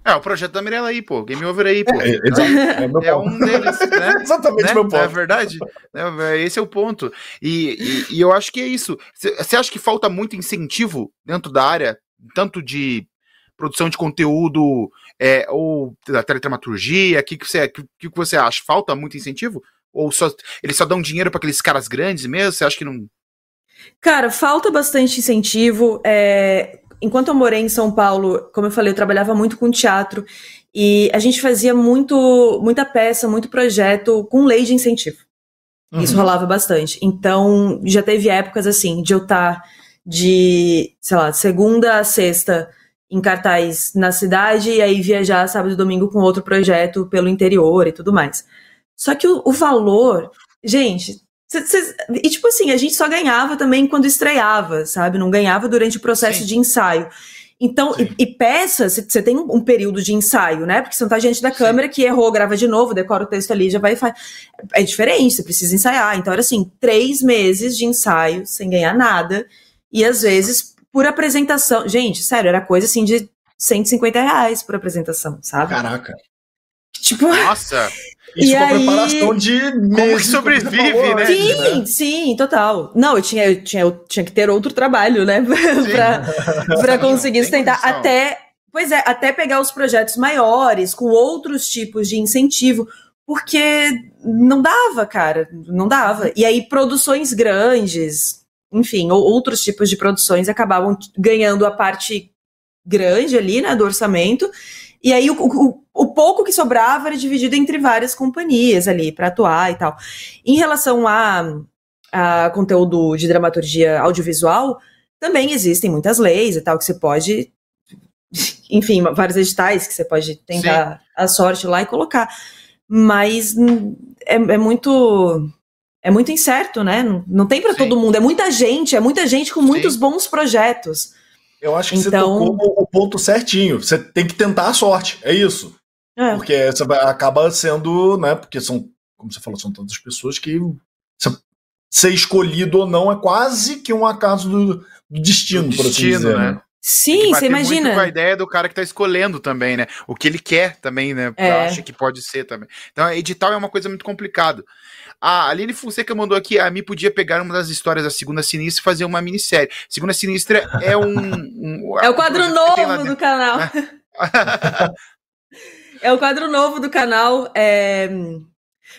É, o projeto da Mirella aí, pô. Game Over aí, pô. É, é, é um deles, né? Exatamente né? meu ponto. É verdade. É, esse é o ponto. E, e, e eu acho que é isso. Você acha que falta muito incentivo dentro da área, tanto de produção de conteúdo é, ou da teletramaturgia? O que, que, você, que, que você acha? Falta muito incentivo? Ou só, eles só dão dinheiro para aqueles caras grandes mesmo? Você acha que não. Cara, falta bastante incentivo. É, enquanto eu morei em São Paulo, como eu falei, eu trabalhava muito com teatro e a gente fazia muito, muita peça, muito projeto com lei de incentivo. Uhum. Isso rolava bastante. Então, já teve épocas assim, de eu estar tá de, sei lá, segunda a sexta em cartaz na cidade e aí viajar sábado e domingo com outro projeto pelo interior e tudo mais. Só que o, o valor, gente, e tipo assim, a gente só ganhava também quando estreava, sabe? Não ganhava durante o processo Sim. de ensaio. Então, e, e, peça, você tem um, período de ensaio, né? Porque você não tá diante da câmera Sim. que errou, grava de novo, decora o texto ali, já vai e faz. É diferente, você precisa ensaiar. Então, era assim, três meses de ensaio sem ganhar nada. E às vezes, por apresentação. Gente, sério, era coisa assim de 150 reais por apresentação, sabe? Caraca. Tipo. Nossa! Isso e com aí... preparação de meses, Como que sobrevive, falou, né? Sim, né? sim, total. Não, eu tinha, eu tinha, eu tinha que ter outro trabalho, né? pra, pra conseguir sustentar. Até, pois é, até pegar os projetos maiores, com outros tipos de incentivo, porque não dava, cara, não dava. E aí, produções grandes, enfim, ou outros tipos de produções acabavam ganhando a parte grande ali, né, do orçamento. E aí, o, o o pouco que sobrava era dividido entre várias companhias ali para atuar e tal. Em relação a, a conteúdo de dramaturgia audiovisual, também existem muitas leis e tal que você pode, enfim, vários editais que você pode tentar Sim. a sorte lá e colocar. Mas é, é muito é muito incerto, né? Não, não tem para todo mundo. É muita gente, é muita gente com muitos Sim. bons projetos. Eu acho que então... você tocou o ponto certinho. Você tem que tentar a sorte. É isso. É. Porque você acaba sendo, né? Porque são, como você falou, são tantas pessoas que ser escolhido ou não é quase que um acaso do, do destino, do por assim dizer. Né? né? Sim, você imagina. Muito com a ideia do cara que tá escolhendo também, né? O que ele quer também, né? É. Acha que pode ser também. Então, edital é uma coisa muito complicada. A Aline Fonseca mandou aqui, a mim podia pegar uma das histórias da Segunda Sinistra e fazer uma minissérie. Segunda Sinistra é um... um é o quadro novo do canal. É o quadro novo do canal. É...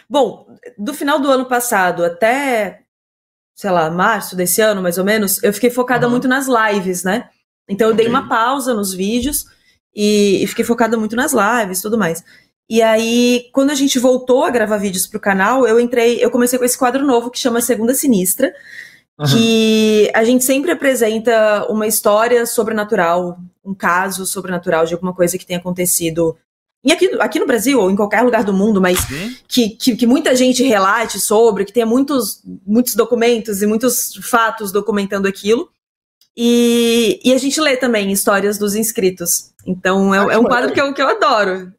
Bom, do final do ano passado até, sei lá, março desse ano, mais ou menos, eu fiquei focada uhum. muito nas lives, né? Então eu okay. dei uma pausa nos vídeos e, e fiquei focada muito nas lives e tudo mais. E aí, quando a gente voltou a gravar vídeos pro canal, eu entrei, eu comecei com esse quadro novo que chama Segunda Sinistra, uhum. que a gente sempre apresenta uma história sobrenatural, um caso sobrenatural de alguma coisa que tenha acontecido e aqui, aqui no Brasil, ou em qualquer lugar do mundo, mas que, que, que, muita gente relate sobre, que tenha muitos, muitos documentos e muitos fatos documentando aquilo. E, e a gente lê também histórias dos inscritos. Então é, ah, é um quadro que eu, que eu adoro.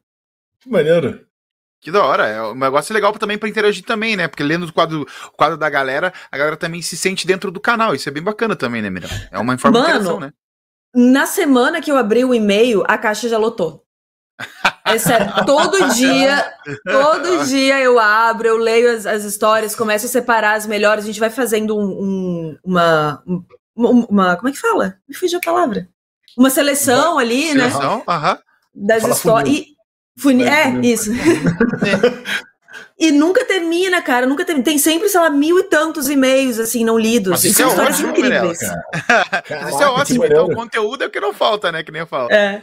Que maneiro. Que da hora, é um negócio legal também para interagir também, né? Porque lendo o quadro, o quadro da galera, a galera também se sente dentro do canal. Isso é bem bacana também, né, Mira? É uma informação, né? Na semana que eu abri o e-mail, a caixa já lotou. É sério, todo dia, todo dia eu abro, eu leio as, as, histórias, começo a separar as melhores, a gente vai fazendo um, um, uma, uma, uma, Como é que fala? Me fugiu a palavra. Uma seleção ali, seleção? né? Aham. Das histórias. Funi é, é isso. E nunca termina, cara. Nunca termina. Tem sempre, sei lá, mil e tantos e-mails, assim, não lidos. Mas isso, é ótimo, incríveis. Caraca, isso é ótimo. Então, o conteúdo é o que não falta, né? Que nem eu falo. É.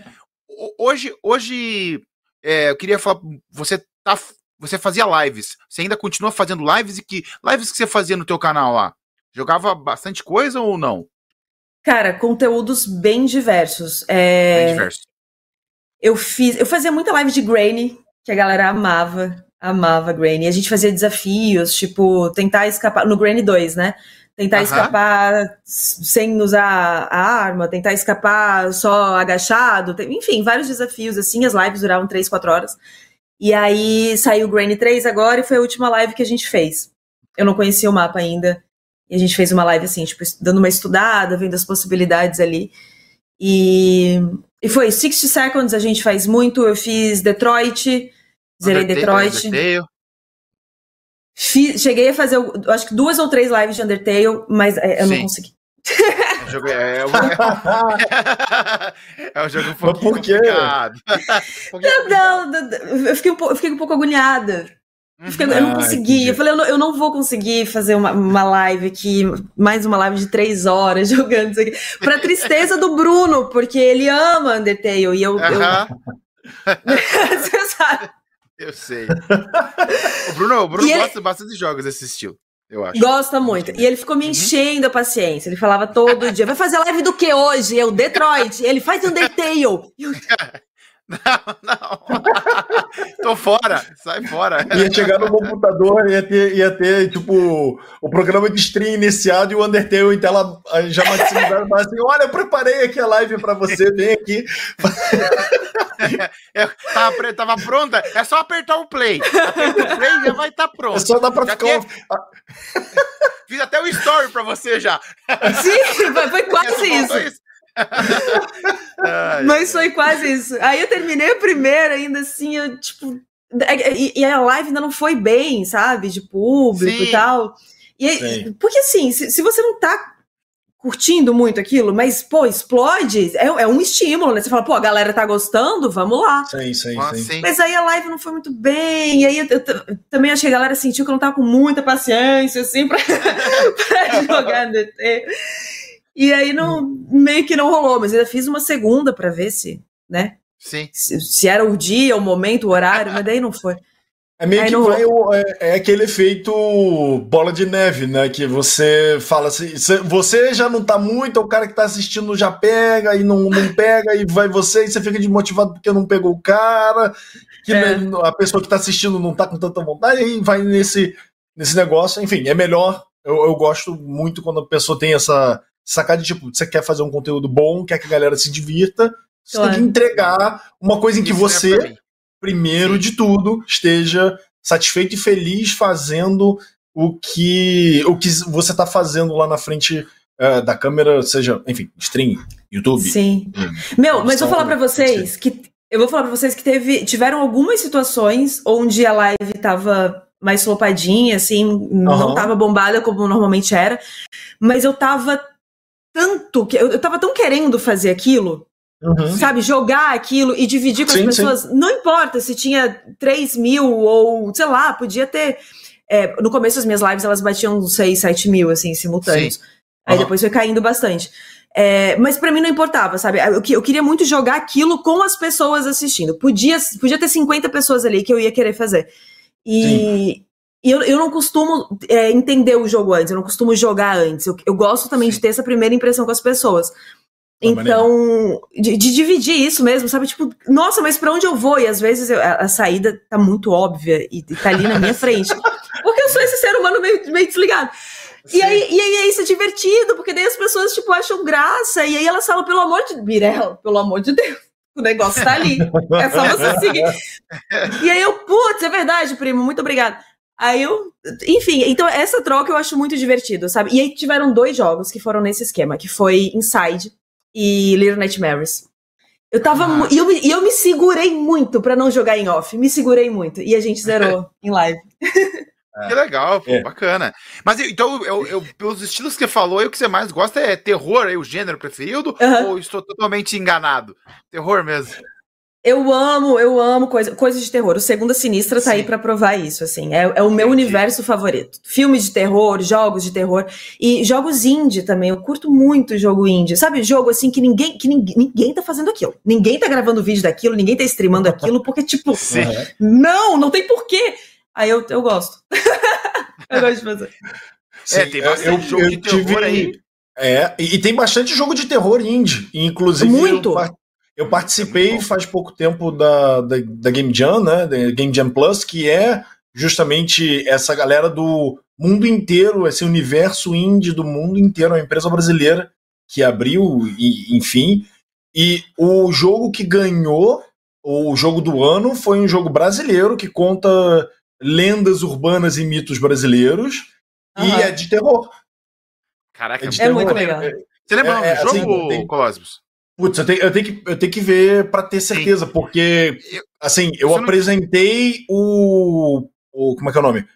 Hoje, hoje é, eu queria falar, você tá, você fazia lives, você ainda continua fazendo lives e que lives que você fazia no teu canal lá? Jogava bastante coisa ou não? Cara, conteúdos bem diversos. É... Bem diversos. Eu fiz, eu fazia muita live de Granny, que a galera amava, amava Granny. A gente fazia desafios, tipo, tentar escapar no Granny 2, né? Tentar uhum. escapar sem usar a arma, tentar escapar só agachado, enfim, vários desafios assim. As lives duravam 3, 4 horas. E aí saiu o Granny 3 agora e foi a última live que a gente fez. Eu não conhecia o mapa ainda. E a gente fez uma live assim, tipo, dando uma estudada, vendo as possibilidades ali. E, e foi 60 Seconds, a gente faz muito. Eu fiz Detroit, zerei Detroit. Undertale. Fiz, cheguei a fazer, acho que duas ou três lives de Undertale, mas é, eu Sim. não consegui. O jogo é, é, um, é um jogo um pouco por quê? não, não, eu fiquei, um eu fiquei um pouco agoniada. Eu, não consegui. eu falei, eu não, eu não, vou conseguir fazer uma, uma live aqui, mais uma live de três horas jogando isso aqui. Pra tristeza do Bruno, porque ele ama Undertale e eu. Uh -huh. eu... Você sabe. Eu sei. O Bruno, o Bruno gosta ele... bastante de jogos desse estilo. Eu acho. Gosta muito. E ele ficou me uhum. enchendo a paciência. Ele falava todo dia: vai fazer live do que hoje? Eu, Detroit. Ele faz Undertale. Eu... Não, não. Tô fora, sai fora. Ia chegar no computador, ia ter, ia ter tipo, o programa de stream iniciado e o Undertale em tela já maximizado. Mas assim: olha, eu preparei aqui a live para você, vem aqui. É, tava, tava, pronta, é só apertar o play. Aperta o play já vai estar tá pronto. É só dar pra já ficar. Fiz até o story pra você já. Sim, foi quase isso. isso. Mas foi quase isso. Aí eu terminei a primeira, ainda assim, eu, tipo. É, e, e a live ainda não foi bem, sabe? De público Sim. e tal. E, porque assim, se, se, você não tá curtindo muito aquilo, mas, pô, explode, é, é, um estímulo, né? Você fala, pô, a galera tá gostando, vamos lá. Sim, sim, sim. Mas aí a live não foi muito bem, e aí eu, eu, eu também achei que a galera sentiu que eu não tava com muita paciência, assim, pra, pra jogar DT. E aí não, meio que não rolou, mas ainda fiz uma segunda para ver se, né? Sim. Se, se, era o dia, o momento, o horário, mas daí não foi. É meio Aí que vai é, é, aquele efeito bola de neve, né? Que você fala assim, você já não tá muito, o cara que tá assistindo já pega e não, não pega, e vai você, e você fica desmotivado porque não pegou o cara, que é. né, a pessoa que tá assistindo não tá com tanta vontade, e vai nesse, nesse negócio. Enfim, é melhor. Eu, eu gosto muito quando a pessoa tem essa sacada de tipo, você quer fazer um conteúdo bom, quer que a galera se divirta, você claro. tem que entregar uma coisa em que Isso você. É primeiro de tudo, esteja satisfeito e feliz fazendo o que o que você está fazendo lá na frente uh, da câmera, seja, enfim, stream, YouTube. Sim. Hum, Meu, mas vou falar para vocês que eu vou falar para vocês que teve, tiveram algumas situações onde a live tava mais flopadinha, assim, uhum. não tava bombada como normalmente era, mas eu tava tanto que eu, eu tava tão querendo fazer aquilo Uhum. Sabe, jogar aquilo e dividir com sim, as pessoas. Sim. Não importa se tinha 3 mil ou, sei lá, podia ter. É, no começo as minhas lives elas batiam 6, 7 mil, assim, simultâneos. Sim. Aí uhum. depois foi caindo bastante. É, mas para mim não importava, sabe? Eu, eu, queria muito jogar aquilo com as pessoas assistindo. Podia, podia ter 50 pessoas ali que eu ia querer fazer. E, e eu, eu não costumo é, entender o jogo antes, eu não costumo jogar antes. Eu, eu gosto também de ter essa primeira impressão com as pessoas. Então, de, de, dividir isso mesmo, sabe? Tipo, nossa, mas para onde eu vou? E às vezes eu, a, a, saída tá muito óbvia e, e tá ali na minha frente. Porque eu sou esse ser humano meio, meio desligado. E aí, e aí é isso é divertido, porque daí as pessoas, tipo, acham graça, e aí elas falam, pelo amor de Mirella, pelo amor de Deus, o negócio tá ali. É só você seguir. E aí eu, putz, é verdade, primo, muito obrigado. Aí eu, enfim, então essa troca eu acho muito divertido, sabe? E aí tiveram dois jogos que foram nesse esquema, que foi Inside, e Little Nightmares. Eu tava. Ah. E eu, eu me segurei muito para não jogar em off. Me segurei muito. E a gente zerou em live. Que legal, pô, é. bacana. Mas então, eu, eu, pelos estilos que você falou, o que você mais gosta é terror, é o gênero preferido? Ou estou totalmente enganado? Terror mesmo. Eu amo, eu amo coisa, coisas de terror. O Segunda Sinistra tá Sim. aí para provar isso, assim. É, é o meu Entendi. universo favorito. Filmes de terror, jogos de terror e jogos indie também. Eu curto muito jogo indie. Sabe, jogo assim que ninguém que ninguém, ninguém tá fazendo aquilo. Ninguém tá gravando vídeo daquilo, ninguém tá streamando aquilo, porque tipo, Sim. não, não tem porquê. Aí eu, eu gosto. eu gosto de fazer. Sim, é, tem bastante eu, jogo eu de terror tive... aí. É, e, e, tem bastante jogo de terror indie. Inclusive, muito. Eu, eu participei é faz pouco tempo da, da, da, Game Jam, né? Da Game Jam Plus, que é justamente essa galera do mundo inteiro, esse universo indie do mundo inteiro, uma empresa brasileira que abriu, e, enfim. E o jogo que ganhou o jogo do ano foi um jogo brasileiro que conta lendas urbanas e mitos brasileiros uhum. e é de terror. Caraca, é, é muito legal. Você lembra é, o assim, jogo, tem... Cosmos? Putz, eu tenho, eu tenho, que, eu tenho que ver para ter certeza, Sim. porque, assim, eu apresentei não... o, o. Como é que é o nome?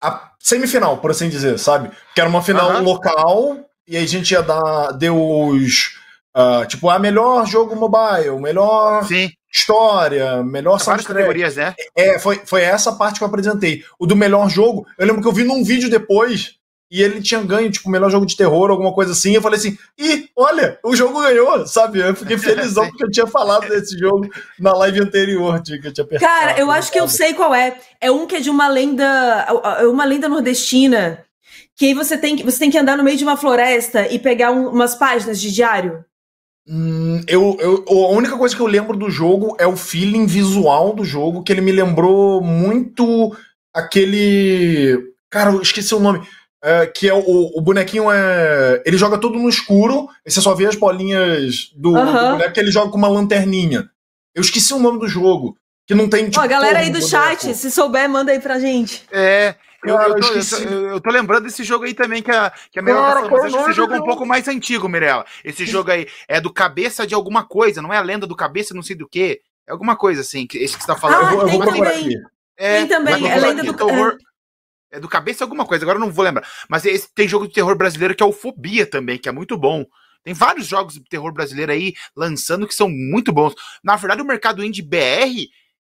A semifinal, por assim dizer, sabe? Que era uma final local, e aí a gente ia dar. Deu os. Uh, tipo, a melhor jogo mobile, melhor Sim. história, melhor Várias categorias, né? É, foi, foi essa parte que eu apresentei. O do melhor jogo, eu lembro que eu vi num vídeo depois e ele tinha ganho, tipo, o melhor jogo de terror, alguma coisa assim. Eu falei assim, ih, olha, o jogo ganhou, sabe? Eu fiquei felizão porque eu tinha falado desse jogo na live anterior, que eu tinha perguntado. Cara, eu acho que eu sei qual é. É um que é de uma lenda, é uma lenda nordestina, que aí você tem, você tem que andar no meio de uma floresta e pegar um, umas páginas de diário. Hum, eu, eu, a única coisa que eu lembro do jogo é o feeling visual do jogo, que ele me lembrou muito aquele. Cara, eu esqueci o nome é, que é o, o, bonequinho é. Ele joga tudo no escuro, e você só vê as bolinhas do, do boneco que ele joga com uma lanterninha. Eu esqueci o nome do jogo. Que não tem. Tipo, Ó, galera aí do chat, se souber, manda aí pra gente. É. Eu, Cara, eu, tô, eu, tô, eu, tô, lembrando desse jogo aí também, que a, que a Mirella Cara, esse jogo é um pouco mais antigo, Mirella. Esse jogo aí é do cabeça de alguma coisa, não é a lenda do cabeça não sei do que. É alguma coisa assim, esse que você tá falando. Ah, eu vou, tem também. É, tem também, é lenda do... Horror, é do cabeça alguma coisa, agora eu não vou lembrar. Mas esse, tem jogo de terror brasileiro que é o Fobia também, que é muito bom. Tem vários jogos de terror brasileiro aí lançando que são muito bons. Na verdade, o mercado indie BR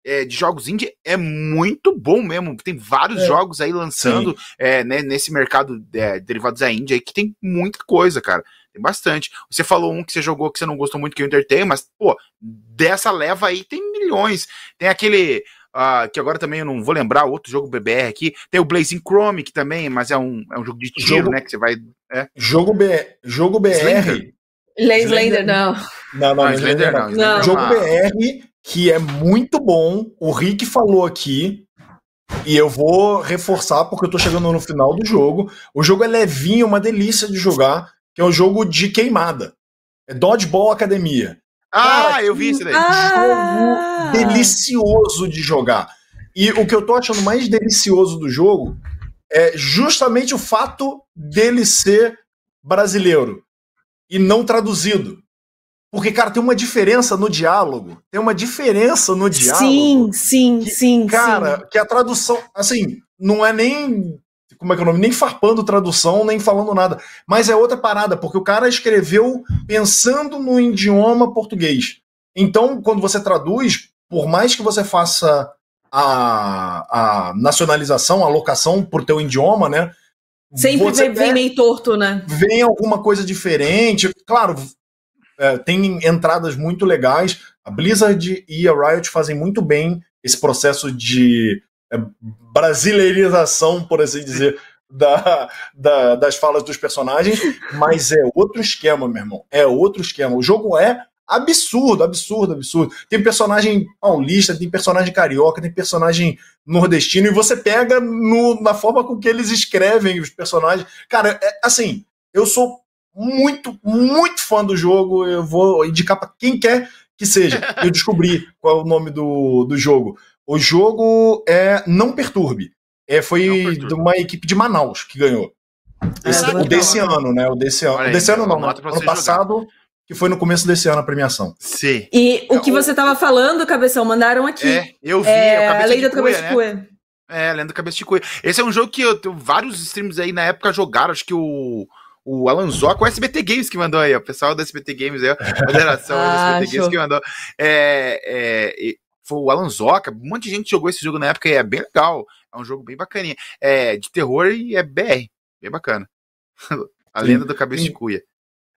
é, de jogos indie é muito bom mesmo. Tem vários é. jogos aí lançando é, né, nesse mercado é, derivados da indie aí que tem muita coisa, cara. Tem bastante. Você falou um que você jogou que você não gostou muito, que é o Entertain, mas, pô, dessa leva aí tem milhões. Tem aquele Uh, que agora também eu não vou lembrar, outro jogo BBR aqui. Tem o Blazing Chrome, que também, mas é um, é um jogo de tiro, jogo, né? Que você vai. É. Jogo, B, jogo BR. Slender, Slender não. Não, não, ah, Slender, não. não. Jogo BR, que é muito bom. O Rick falou aqui. E eu vou reforçar porque eu tô chegando no final do jogo. O jogo é levinho, uma delícia de jogar, que é um jogo de queimada. É Dodgeball Academia. Ah, Cara, eu vi isso daí. Ah. Jogo delicioso de jogar. E o que eu tô achando mais delicioso do jogo é justamente o fato dele ser brasileiro e não traduzido. Porque, cara, tem uma diferença no diálogo. Tem uma diferença no diálogo. Sim, sim, que, sim. Cara, sim. que a tradução, assim, não é nem como é que é o nome? Nem farpando tradução, nem falando nada. Mas é outra parada, porque o cara escreveu pensando no idioma português. Então, quando você traduz, por mais que você faça a, a nacionalização, a locação por teu idioma, né? Sempre vem, vem meio torto, né? Vem alguma coisa diferente. Claro, é, tem entradas muito legais. A Blizzard e a Riot fazem muito bem esse processo de brasileirização, por assim dizer, da, da, das falas dos personagens, mas é outro esquema, meu irmão. É outro esquema. O jogo é absurdo, absurdo, absurdo. Tem personagem paulista, tem personagem carioca, tem personagem nordestino, e você pega no, na forma com que eles escrevem os personagens. Cara, é, assim, eu sou muito, muito fã do jogo, eu vou indicar para quem quer que seja. Eu descobri qual é o nome do, do jogo. O jogo é Não Perturbe. É, foi de uma equipe de Manaus que ganhou. Esse, o desse ano, né? O desse ano. Aí, desse ano não, ano passado, jogar. que foi no começo desse ano a premiação. Sim. E o que você estava falando, Cabeção, mandaram aqui. É, eu vi. É, é a lei da cabeça de cuia. Né? É, Lenda da Cabeça de Cuia. Esse é um jogo que eu, vários streams aí na época jogaram. Acho que o, o Alan Zoc, o SBT Games que mandou aí, o pessoal do SBT Games aí, a moderação ah, do SBT Games que mandou. É, é, foi o Alan Zoca, um monte de gente jogou esse jogo na época e é bem legal. É um jogo bem bacaninha. É de terror e é BR. Bem bacana. a lenda do cabeça de cuia.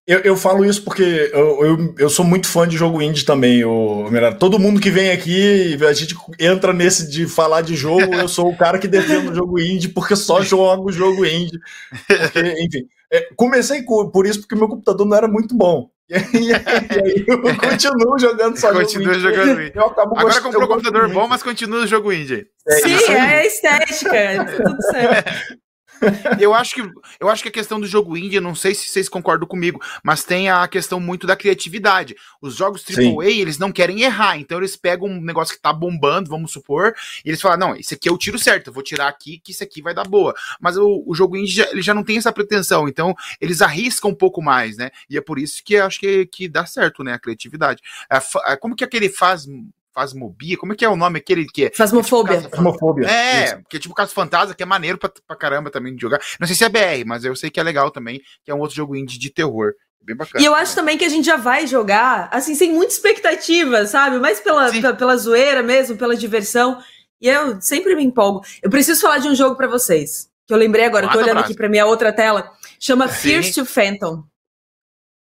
Eu, eu falo isso porque eu, eu, eu, sou muito fã de jogo indie também. O, todo mundo que vem aqui, a gente entra nesse de falar de jogo. eu sou o cara que defende o jogo indie porque só jogo jogo indie. Porque, enfim, é, comecei por isso porque meu computador não era muito bom. E aí, e aí eu continuo jogando só Continua jogo jogando indie. Agora gost... comprou um computador bom, mas continua o jogo indie. É, Sim, é estética, tudo certo. eu acho que eu acho que a questão do jogo indie, eu não sei se vocês concordam comigo, mas tem a questão muito da criatividade. Os jogos AAA, Sim. eles não querem errar, então eles pegam um negócio que tá bombando, vamos supor, e eles falam: "Não, esse aqui é o tiro certo, eu vou tirar aqui que isso aqui vai dar boa". Mas o, o jogo indie já, ele já não tem essa pretensão, então eles arriscam um pouco mais, né? E é por isso que eu acho que, que dá certo, né, a criatividade. É, como que aquele faz Fasmobia, como é que é o nome aquele que é? Fasmofobia. É, tipo, Fasmofobia. É, que é tipo Caso Fantasma, que é maneiro pra, pra caramba também de jogar. Não sei se é BR, mas eu sei que é legal também, que é um outro jogo indie de terror. Bem bacana. E eu acho também que a gente já vai jogar, assim, sem muita expectativa, sabe? Mais pela, pela, pela, zoeira mesmo, pela diversão. E eu sempre me empolgo. Eu preciso falar de um jogo para vocês, que eu lembrei agora, Mata tô olhando aqui pra minha outra tela. Chama Sim. Fierce to Phantom.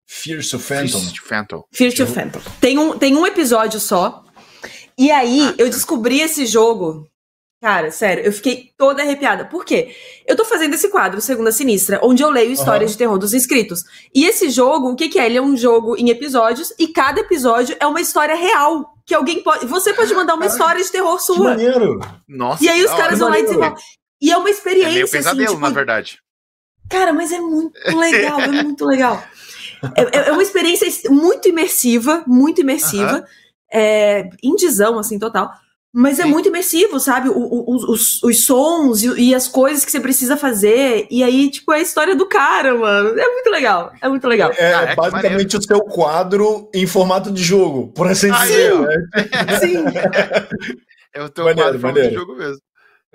Fierce to Phantom. Fierce to Phantom. Fierce to Phantom. Tem um, tem um episódio só. E aí, ah, eu descobri esse jogo. Cara, sério, eu fiquei toda arrepiada. Por quê? Eu tô fazendo esse quadro, Segunda Sinistra, onde eu leio histórias uhum. de terror dos inscritos. E esse jogo, o que, que é? Ele é um jogo em episódios e cada episódio é uma história real. Que alguém pode. Você pode mandar uma história de terror sua. Que maneiro. Nossa. E aí os caras vão lá e desenvolvem. E é uma experiência. É meio pesadelo, assim, tipo, na verdade. Cara, mas é muito legal, é muito legal. É, é, é uma experiência muito imersiva, muito imersiva. Uhum é, indizão, assim, total. Mas é Sim. é muito imersivo, sabe? O, o, os, os sons e, e, as coisas que você precisa fazer. E aí, tipo, é a história do cara, mano. É muito legal. É muito legal. É, ah, é basicamente o seu quadro em formato de jogo, por assim dizer. Sim. é o teu maneiro, quadro em formato de jogo mesmo.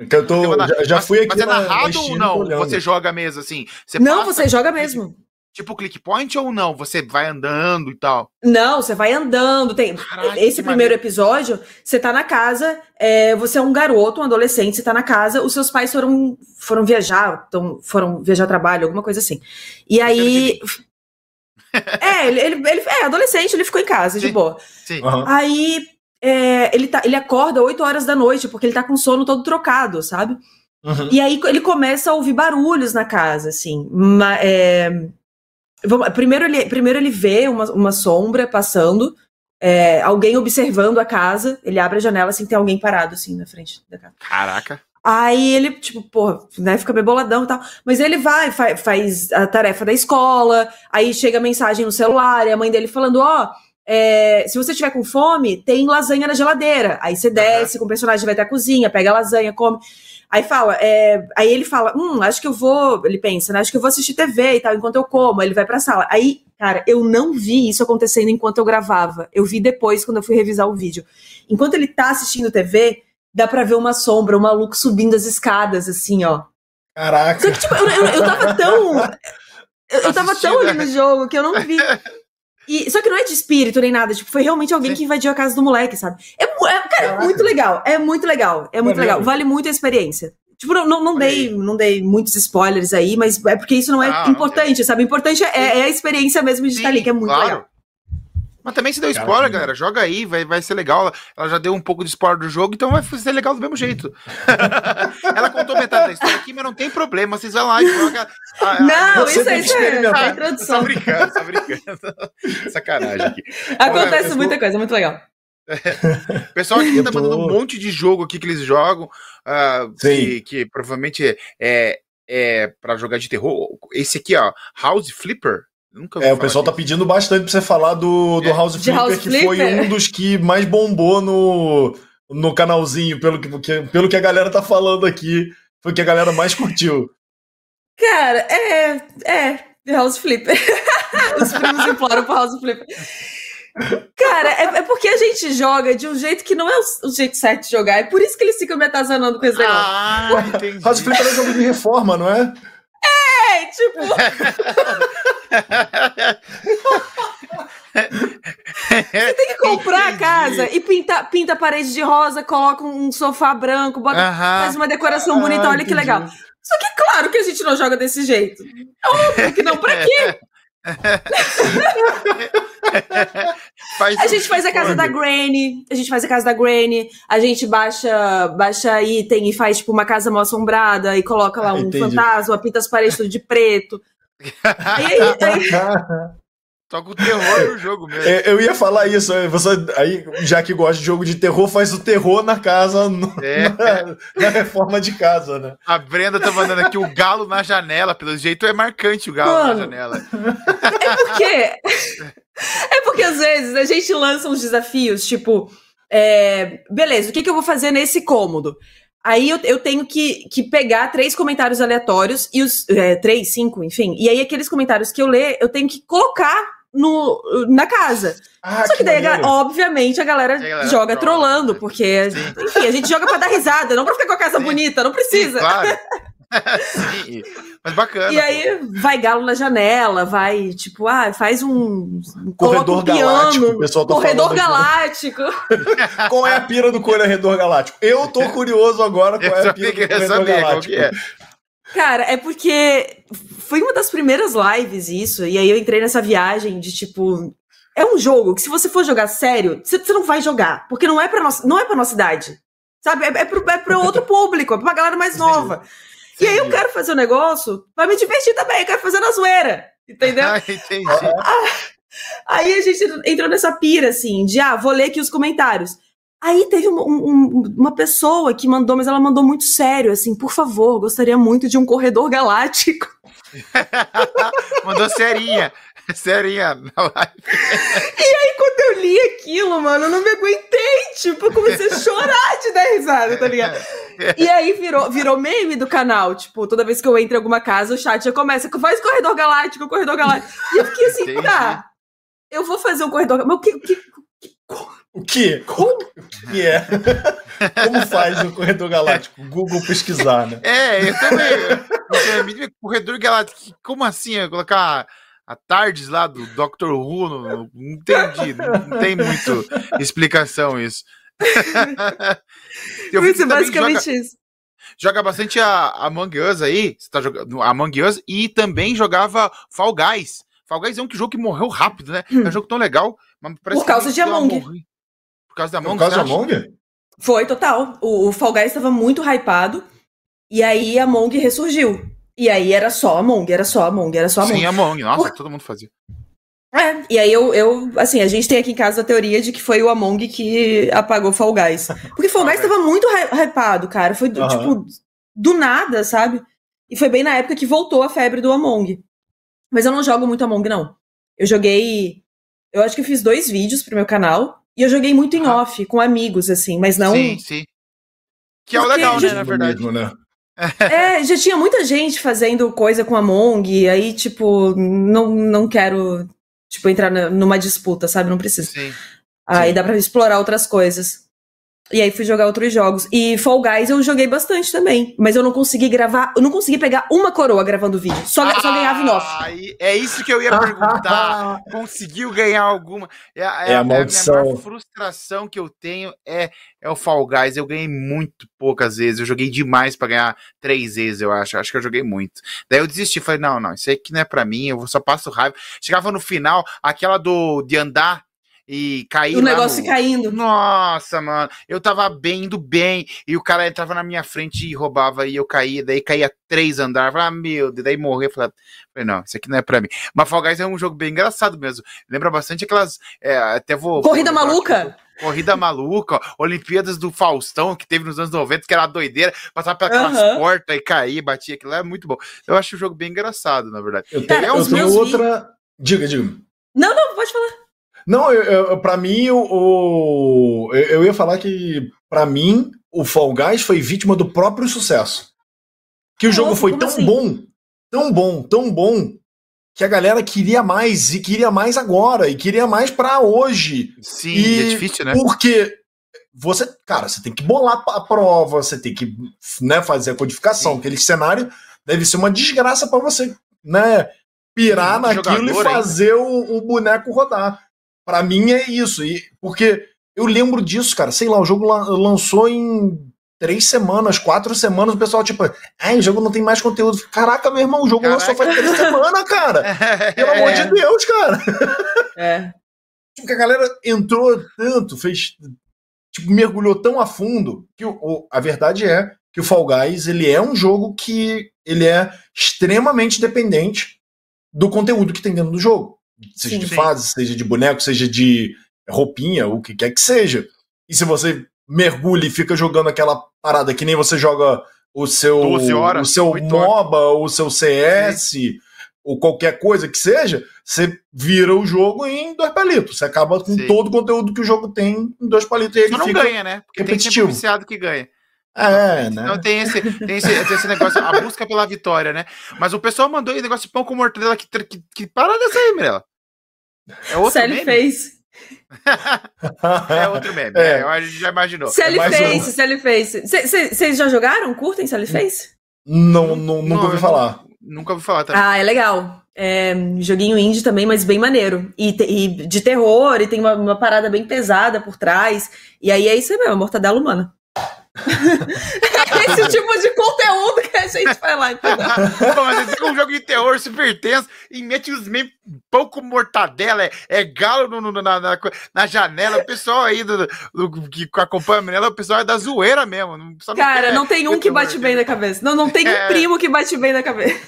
Que eu tô, já, já fui aqui. Mas é narrado ou não? Você joga mesa assim? Você não, você joga mesmo. Tipo click point ou não? Você vai andando e tal? Não, você vai andando. Tem Caraca, esse primeiro maneiro. episódio, você tá na casa, é, você é um garoto, um adolescente, você tá na casa, os seus pais foram foram viajar, então foram viajar a trabalho, alguma coisa assim. E aí É, ele, ele, ele, é adolescente, ele ficou em casa, Sim. de boa. Sim. Uhum. Aí é, ele, tá, ele acorda 8 horas da noite, porque ele tá com sono todo trocado, sabe? Uhum. E aí ele começa a ouvir barulhos na casa, assim. Uma, é, Primeiro ele, primeiro ele vê uma, uma sombra passando, é, alguém observando a casa, ele abre a janela assim, tem alguém parado assim na frente da casa. Caraca. Aí ele, tipo, porra, né, fica meio boladão e tal. Mas ele vai, faz, faz a tarefa da escola, aí chega a mensagem no celular, e a mãe dele falando, ó, oh, é, se você tiver com fome, tem lasanha na geladeira. Aí você desce, uhum. com o personagem vai até a cozinha, pega a lasanha, come. Aí fala, é, aí ele fala, hum, acho que eu vou, ele pensa, né, acho que eu vou assistir TV e tal, enquanto eu como, ele vai pra sala. Aí, cara, eu não vi isso acontecendo enquanto eu gravava, eu vi depois, quando eu fui revisar o vídeo. Enquanto ele tá assistindo TV, dá pra ver uma sombra, um maluco subindo as escadas, assim, ó. Caraca! Só que, tipo, eu, eu, eu tava tão... Eu, eu tava tão ali no jogo que eu não vi. E, só que não é de espírito nem nada, tipo, foi realmente alguém Sim. que invadiu a casa do moleque, sabe? É, é cara, é muito legal, é muito legal, é muito legal. Vale muito a experiência. Tipo, não, não, não dei, não dei muitos spoilers aí, mas é porque isso não é ah, importante, sabe? O importante é, é, a experiência mesmo de Sim, estar ali, que é muito claro. legal. Mas também se deu spoiler, galera. Joga aí, vai, vai ser legal. Ela já deu um pouco de spoiler do jogo, então vai ser legal do mesmo jeito. Ela contou metade da história aqui, mas não tem problema. Vocês vão lá e joga. A, não, isso, é, isso é a introdução. Só brincando, só brincando. Sacanagem aqui. Acontece Olha, muita coisa, muito legal. O pessoal aqui tá mandando um monte de jogo aqui que eles jogam, uh, que, que, provavelmente é, é para jogar de terror. Esse aqui, ó, House Flipper. Nunca é, o pessoal disso. tá pedindo bastante pra você falar do, do é. House Flipper, House que Flipper. foi um dos que mais bombou no, no canalzinho, pelo que, pelo que a galera tá falando aqui. Foi o que a galera mais curtiu. Cara, é. É. House Flipper. Os primos imploram pro House Flipper. Cara, é, é, porque a gente joga de um jeito que não é o, o, jeito certo de jogar. É por isso que eles ficam me atazanando com esse negócio. Ah, entendi. House Flipper é jogo de reforma, não é? É, tipo. Você tem que comprar Entendi. a casa e pinta, pinta a parede de rosa, coloca um sofá branco, bota, uh -huh. faz uma decoração ah, bonita, olha entendi. que legal. Só que claro que a gente não joga desse jeito. É óbvio que não, pra quê? a gente faz a casa da Granny, a gente faz a casa da Granny, a gente baixa, baixa item e faz tipo uma casa mal assombrada e coloca lá um Entendi. fantasma, pinta as paredes tudo de preto. aí, aí, Toca o terror no jogo mesmo. É, eu ia falar isso. é, Você, aí, já que gosta de jogo de terror, faz o terror na casa, no- É. na, na reforma de casa, né? A Brenda tá mandando aqui o galo na janela. Pelo jeito é marcante o galo Mano. na janela. É porque. É porque às vezes a gente lança uns desafios, tipo, é, beleza, o que, que eu vou fazer nesse cômodo? Aí eu, eu tenho que, que pegar três comentários aleatórios e os. é, três, cinco, enfim. E aí aqueles comentários que eu ler, eu tenho que colocar no, na casa. Ah, Só que daí, a obviamente, a galera, A galera joga trola, trolando, né? porque, Sim. enfim, a gente joga pra dar risada, não pra ficar com a casa Sim. bonita, não Sim, precisa. claro. Sim, mas bacana. E aí vai galo na janela, vai, tipo, ah, faz um. coloca Corredor um piano, galáctico, pessoal tá corredor aqui. galáctico. Qual é a pira do corredor galáctico? Eu tô curioso agora pô. qual Eu é a pira do corredor galáctico. que é. Cara, é porque foi uma das primeiras lives isso, e aí eu entrei nessa viagem de tipo. É um jogo que se você for jogar sério, você, não vai jogar, porque não é pra nossa, não é pra nossa idade. Sabe? É, é, pro, é pro outro público, é pra uma galera mais nova. E aí eu Entendi. quero fazer um negócio pra me divertir também, eu quero fazer na zoeira. Entendeu? Ah, entendi. Aí a gente entrou nessa pira, assim, de ah, vou ler aqui os comentários. Aí teve um- um- uma pessoa que mandou, mas ela mandou muito sério, assim, por favor, gostaria muito de um corredor galáctico. Mandou serinha. Serinha na live. E quando eu li aquilo, mano, eu não me aguentei, tipo, eu comecei a chorar de dar risada, tá ligado? E aí virou, virou meme do canal, tipo, toda vez que eu entro em alguma casa, o chat já começa, faz corredor galáctico, corredor galáctico. E eu fiquei assim, Entendi. tá, eu vou fazer um corredor galáctico, mas o que, o que, O que? O que é? Como faz no corredor galáctico? Google pesquisar, né? É, eu também. eu- Corredor Galáctico. Como assim? Eu colocar a Tardes lá do Dr. Who? Não, não entendi. Não, não tem muito explicação isso. Eu Isso é basicamente joga, isso. joga bastante a Among Us aí. Você tá jogando Among Us e também jogava Fall Guys. Fall Guys é um jogo que morreu rápido, né? É um jogo tão legal. Mas parece Por causa que de Among. morri- Por causa da Por Among causa você da acha? Among? Foi, total. O, o Fall Guys estava muito hypado. E aí a Among ressurgiu. E aí era só Among, era só Among, era só Among. Sim, Among. Nossa, Por- todo mundo fazia. É, e aí eu, eu, assim, a gente tem aqui em casa a teoria de que foi o Among que apagou Fall Guys. Porque Fall Guys tava muito hy- hypado, cara. Foi, do- Aham. tipo, do nada, sabe? E foi bem na época que voltou a febre do Among. Mas eu não jogo muito Among, não. Eu joguei. Eu acho que eu fiz dois vídeos pro meu canal. E eu joguei muito em Ah. off, com amigos, assim, mas não. Sim, sim. Que é o legal, né, na verdade. Mesmo, né? É, já tinha muita gente fazendo coisa com Among, e aí, tipo, não, não quero, tipo, entrar na- numa disputa, sabe? Não precisa. Sim. Aí Sim. dá pra explorar outras coisas. E aí fui jogar outros jogos. E Fall Guys eu joguei bastante também. Mas eu não consegui gravar, eu não consegui pegar uma coroa gravando vídeo. Só, só ganhava em off. Ah, É isso que eu ia perguntar. Conseguiu ganhar alguma? É, a- É a a minha maldição. maior frustração que eu tenho é, é o Fall Guys. Eu ganhei muito poucas vezes. Eu joguei demais pra ganhar três vezes, eu acho. Acho que eu joguei muito. Daí eu desisti. Falei, não, não, isso aí que não é pra mim. Eu só passo raiva. Chegava no final, aquela do de andar e cair. O lá negócio no- caindo. Nossa, mano, eu tava bem, indo bem, e o cara entrava na minha frente e roubava, e eu caía, daí caía três andares, falei, ah, meu Deus, daí morria, falei, falei, não, isso aqui não é pra mim. Mas Fall Guys é um jogo bem engraçado mesmo, lembra bastante aquelas, é, até vou... Corrida vou maluca? aqui, Corrida maluca, Olimpíadas do Faustão, que teve nos anos 90, que era doideira, passava pelas Aham. portas e caía, batia, aquilo é muito bom. Eu acho o jogo bem engraçado, na verdade. Eu tenho, é eu tenho outra. Diga, diga. Não, não. Não, eu, eu, pra mim, o, o- eu, eu ia falar que, pra mim, o Fall Guys foi vítima do próprio sucesso. Que o jogo Nossa, foi tão assim? bom, tão bom, tão bom, que a galera queria mais, e queria mais agora, e queria mais pra hoje. Sim, E é difícil, né? Porque você, cara, você tem que bolar a prova, você tem que né, fazer a codificação. Sim. Aquele cenário deve ser uma desgraça pra você, né? Pirar naquilo e fazer o, o boneco rodar. Pra mim é isso. E, porque eu lembro disso, cara. Sei lá, o jogo lan- lançou em três semanas, quatro semanas, o pessoal, tipo, ai, o jogo não tem mais conteúdo. Caraca, meu irmão, o jogo Caraca. lançou faz três semanas, cara. Pelo amor de Deus, cara. É. Tipo, que a galera entrou tanto, fez. Tipo, mergulhou tão a fundo que o, o- a verdade é que o Fall Guys ele é um jogo que ele é extremamente dependente do conteúdo que tem dentro do jogo. Seja Sim, de sim. fase, seja de boneco, seja de roupinha, o que quer que seja. E se você mergulha e fica jogando aquela parada que nem você joga o seu, 12 horas, o seu 8 horas. MOBA, o seu CS, ou qualquer coisa que seja, você vira o jogo em dois palitos. Você acaba com Sim. todo o conteúdo que o jogo tem em dois palitos. E ele Só não fica. ganha, né? Porque tem sempre repetitivo. um viciado que ganha. É, né? Então tem esse, tem, esse, tem esse negócio, a busca pela vitória, né? Mas o pessoal mandou aí negócio de pão com mortadela. Que, que, que parada é essa aí, Mirella? É outro Sally meme? Face. É outro meme. É. É. a gente já imaginou. Sally mais Face, um. Sally Face. Vocês já jogaram? Curtem Sally Face? Não, não, nunca Não, ouvi falar. Nunca ouvi falar também. Ah, é legal. É um joguinho indie também, mas bem maneiro. E, te- e de terror, e tem uma, uma parada bem pesada por trás. E aí é isso aí mesmo, mortadela humana. Esse tipo de conteúdo que a gente vai lá, entendeu? Pô, mas você um jogo de terror super tenso e mete os memes pão com mortadela, é, é galo no- no- na, na, na janela. O pessoal aí do, do- que acompanha a Mirella, o pessoal é da zoeira mesmo. Não, só não Cara, quer- não tem um que bate bem na cabeça. Não, não tem um É. primo que bate bem na cabeça.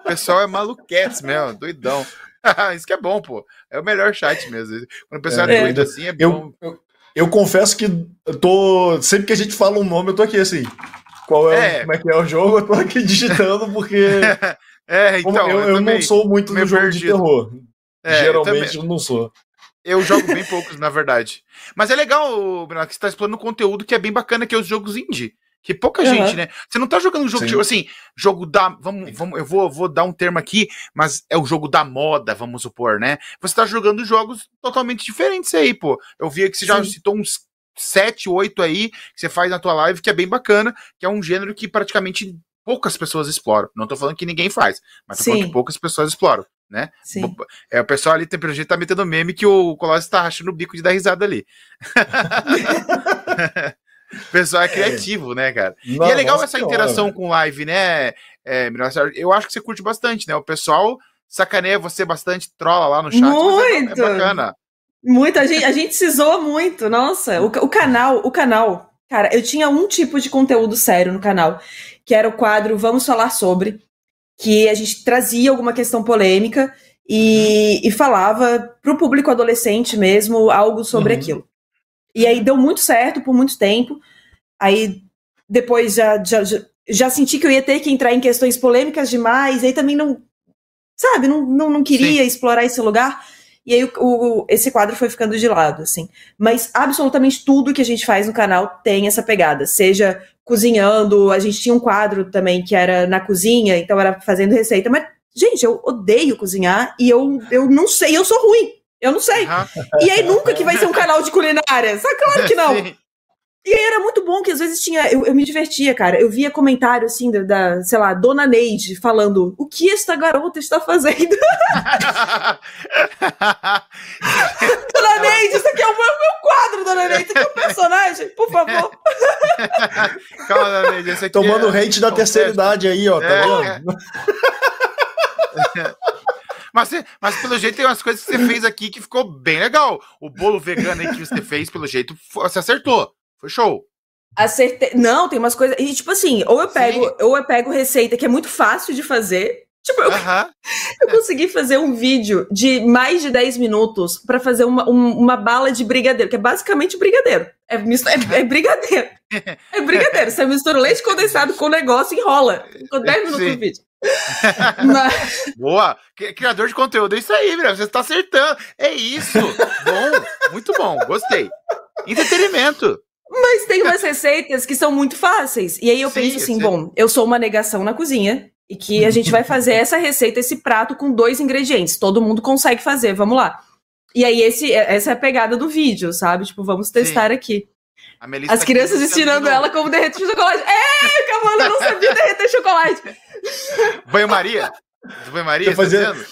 O pessoal é maluquetes mesmo, doidão. Isso que é bom, pô. É o melhor chat mesmo. Quando o pessoal é, É. doido assim, é bom. Eu, eu, eu confesso que eu tô. Sempre que a gente fala um nome, eu tô aqui assim. Qual é, É. como é que é o jogo? Eu tô aqui digitando, porque É, então, eu, eu, eu não sou muito do jogo de perdido. terror. É, eu Geralmente também. eu, não sou. Eu jogo bem poucos, na verdade. Mas é legal, Bruno, que você tá explorando um conteúdo que é bem bacana, que é os jogos indie. Que pouca Aham. gente, né? Você não tá jogando um jogo, Sim. tipo assim, jogo da. Vamos, vamos, eu vou, vou dar um termo aqui, mas é o jogo da moda, vamos supor, né? Você tá jogando jogos totalmente diferentes aí, pô. Eu vi que você já Sim. citou uns 7, 8 aí, que você faz na tua live, que é bem bacana, que é um gênero que praticamente poucas pessoas exploram. Não tô falando que ninguém faz, mas tô falando que poucas pessoas exploram, né? Sim. É, o pessoal ali, tem, pelo jeito, tá metendo meme que o Colossus tá rachando o bico de dar risada ali. o pessoal é criativo, né, cara? Não, e é legal essa senhora. interação com live, né? É, eu acho que você curte bastante, né? O pessoal sacaneia você bastante, trola lá no chat. mas é- Muito! É, bacana. Muita gente, a gente se zoa muito, nossa. O, o canal, o canal, cara, eu tinha um tipo de conteúdo sério no canal, que era o quadro Vamos Falar Sobre, que a gente trazia alguma questão polêmica e, e falava pro público adolescente mesmo algo sobre Uhum. aquilo. E aí deu muito certo por muito tempo. Aí depois já, já, já, senti que eu ia ter que entrar em questões polêmicas demais, aí também não, sabe, não, não, não queria explorar esse lugar. E aí o, o- esse quadro foi ficando de lado, assim. Mas absolutamente tudo que a gente faz no canal tem essa pegada. Seja cozinhando, a gente tinha um quadro também que era na cozinha, então era fazendo receita. Mas, gente, eu odeio cozinhar e eu, eu não sei, eu sou ruim. Eu não sei. E aí nunca que vai ser um canal de culinária. Sabe? Claro que não. Sim. E aí era muito bom que às vezes tinha. Eu, eu me divertia, cara. Eu via comentário assim da, da, sei lá, Dona Neide falando: o que esta garota está fazendo? Dona Neide, isso aqui é o meu, meu quadro, Dona Neide. Isso aqui é um personagem, por favor. Calma, Neide, esse aqui Tomando é- hate da terceira idade aí, ó, tá É, vendo? Mas, você- mas pelo jeito tem umas coisas que você fez aqui que ficou bem legal. O bolo vegano aí que você fez, pelo jeito, você acertou. Foi show. Acertei. Não, tem umas coisas. E, tipo assim, ou eu pego, Sim. ou eu pego receita que é muito fácil de fazer. Tipo, eu, Aham. eu consegui fazer um vídeo de mais de 10 minutos pra fazer uma, um- uma bala de brigadeiro, que é basicamente brigadeiro. É, misto- é, é brigadeiro. É brigadeiro. Você mistura leite condensado com o negócio e enrola. Ficou 10 minutos Sim. no vídeo. Mas, Boa. Cri- Criador de conteúdo, é isso aí, velho. Você tá acertando. É isso. Bom. Muito bom. Gostei. Entretenimento. mas tem umas receitas que são muito fáceis. E aí eu Sim, penso assim, bom, eu sou uma negação na cozinha. E que a gente vai fazer essa receita, esse prato com dois ingredientes. Todo mundo consegue fazer, vamos lá. E aí, esse, essa é a pegada do vídeo, sabe? Tipo, vamos testar aqui. A Melissa As tá crianças ensinando ela como derreter chocolate. É, Cavalo, eu não sabia derreter chocolate. Banho-maria? Banho-maria? Tá dizendo?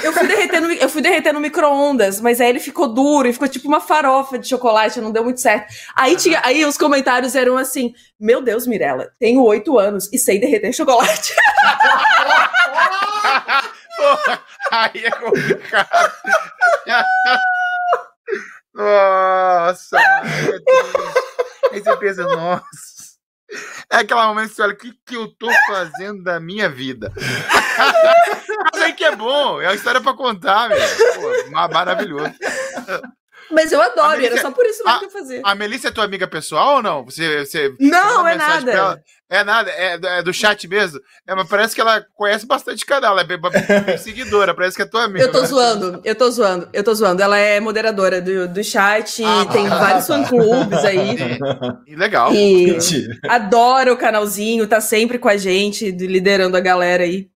Eu fui derreter no, eu fui derreter no micro-ondas, mas aí ele ficou duro e ficou tipo uma farofa de chocolate, não deu muito certo. Aí, tinha, aí os comentários eram assim: Meu Deus, Mirella, tenho oito anos e sei derreter chocolate. Porra, aí é complicado. Nossa, Deus. Aí você nossa. É aquela momento que você olha, o que, que eu tô fazendo da minha vida? Mas aí que é bom, é uma história pra contar, meu. Pô, maravilhoso. Mas eu adoro, Melissa, era só por isso mesmo a, que eu fazia. A Melissa é tua amiga pessoal ou não? Você, você não, é nada. É nada, é, é, do chat mesmo. É, mas parece que ela conhece bastante canal, ela é bem, bem seguidora, parece que é tua amiga. Eu tô zoando, eu tô zoando, eu tô zoando. Ela é moderadora do, do chat, ah, tem ah, vários tá. fã-clubes aí. E, legal. E adora o canalzinho, tá sempre com a gente, liderando a galera aí.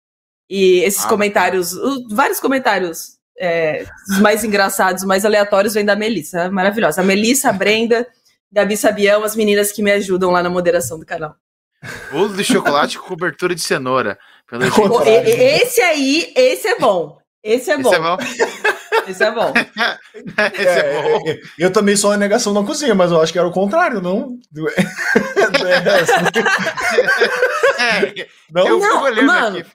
E esses ah, comentários, vários comentários é, os mais engraçados, os mais aleatórios vêm da Melissa, maravilhosa. A Melissa, a Brenda, Gabi Sabião, as meninas que me ajudam lá na moderação do canal. Bolo de chocolate com cobertura de cenoura. esse aí, esse é bom. Esse é bom. Esse é bom. Esse é bom. Esse é, é bom. É, eu também sou a negação na cozinha, mas eu acho que era o contrário, não? é, não, eu não, mano, aqui.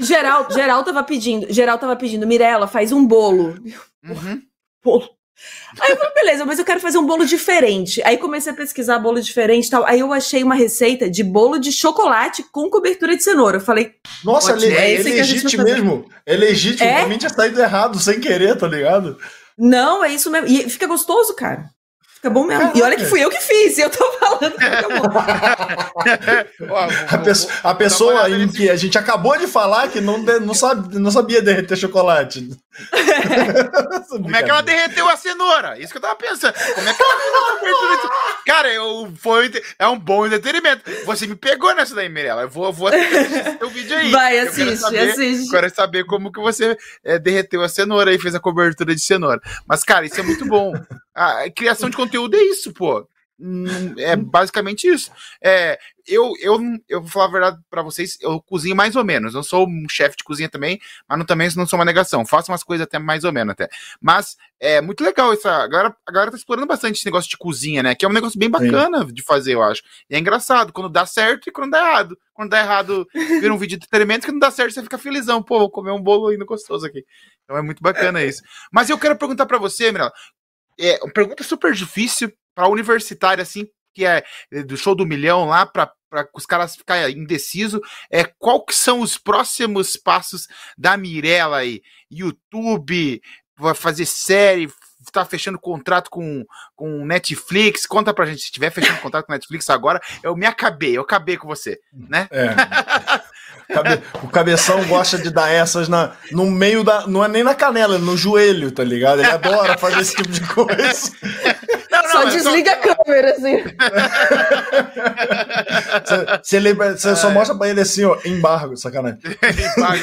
Geral, geral tava pedindo, geral tava pedindo, Mirella, faz um bolo. Uhum. Bolo. Aí eu falei, beleza, mas eu quero fazer um bolo diferente. Aí comecei a pesquisar bolo diferente e tal. Aí eu achei uma receita de bolo de chocolate com cobertura de cenoura. Eu falei. Nossa, é, é, é legítimo mesmo. É legítimo. É? Pra mim tinha saído errado, sem querer, tá ligado? Não, é isso mesmo. E fica gostoso, cara. Fica bom mesmo. Caraca. E olha que fui eu que fiz, e eu tô falando que fica bom. a, pessoa, a pessoa em que a gente acabou de falar que não, não, sabe, não sabia derreter chocolate. Como é que ela derreteu a cenoura? Isso que eu tava pensando. Como é que ela? Cara, eu, foi, é um bom entretenimento. Você me pegou nessa daí, Mirella. Eu vou, vou assistir o vídeo aí. Vai, assiste, eu saber, assiste. Quero saber como que você é, derreteu a cenoura e fez a cobertura de cenoura. Mas, cara, isso é muito bom. A criação de conteúdo é isso, pô. Hum, é basicamente isso. É, eu, eu, eu vou falar a verdade para vocês, eu cozinho mais ou menos. Eu sou um chefe de cozinha também, mas não, também não sou uma negação. Faço umas coisas até mais ou menos até. Mas é muito legal isso. A galera, a galera tá explorando bastante esse negócio de cozinha, né? Que é um negócio bem bacana Sim. de fazer, eu acho. E é engraçado quando dá certo e quando dá errado. Quando dá errado, vira um vídeo de entretenimento, quando dá certo, você fica felizão. Pô, vou comer um bolo ainda gostoso aqui. Então é muito bacana isso. Mas eu quero perguntar para você, Mirella. É uma pergunta super difícil, para universitário, assim, que é eh, do show do milhão lá, para os caras ficarem indecisos, é, qual que são os próximos passos da Mirella aí? YouTube, vai fazer série, tá fechando contrato com, com Netflix, conta pra gente, se estiver fechando contrato com Netflix agora, eu me acabei, eu acabei com você, né? É. Cabe, o cabeção gosta de dar essas na, no meio da. Não é nem na canela, é no joelho, tá ligado? Ele adora fazer esse tipo de coisa. Não, não, só desliga só... a câmera, assim. Você, lembra, você só mostra pra ele assim, ó, embargo, sacanagem. embargo,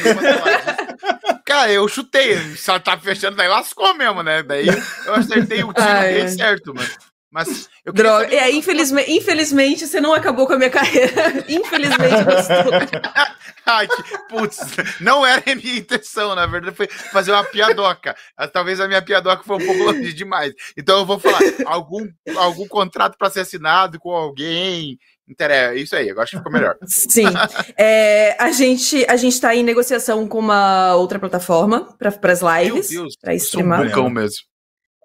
Cara, eu chutei, só tá fechando, daí lascou mesmo, né? Daí eu acertei o tiro bem certo, mano. Mas eu Droga. Saber... É, infelizmente, infelizmente você não acabou com a minha carreira. infelizmente gostou. Ai, que, putz, não era a minha intenção, na verdade, foi fazer uma piadoca. Talvez a minha piadoca foi um pouco longe demais. Então eu vou falar algum, algum contrato para ser assinado com alguém. Interessa, isso aí, eu acho que ficou melhor. Sim. É, a gente a gente está em negociação com uma outra plataforma para as lives. Para streamar. Sou um mesmo.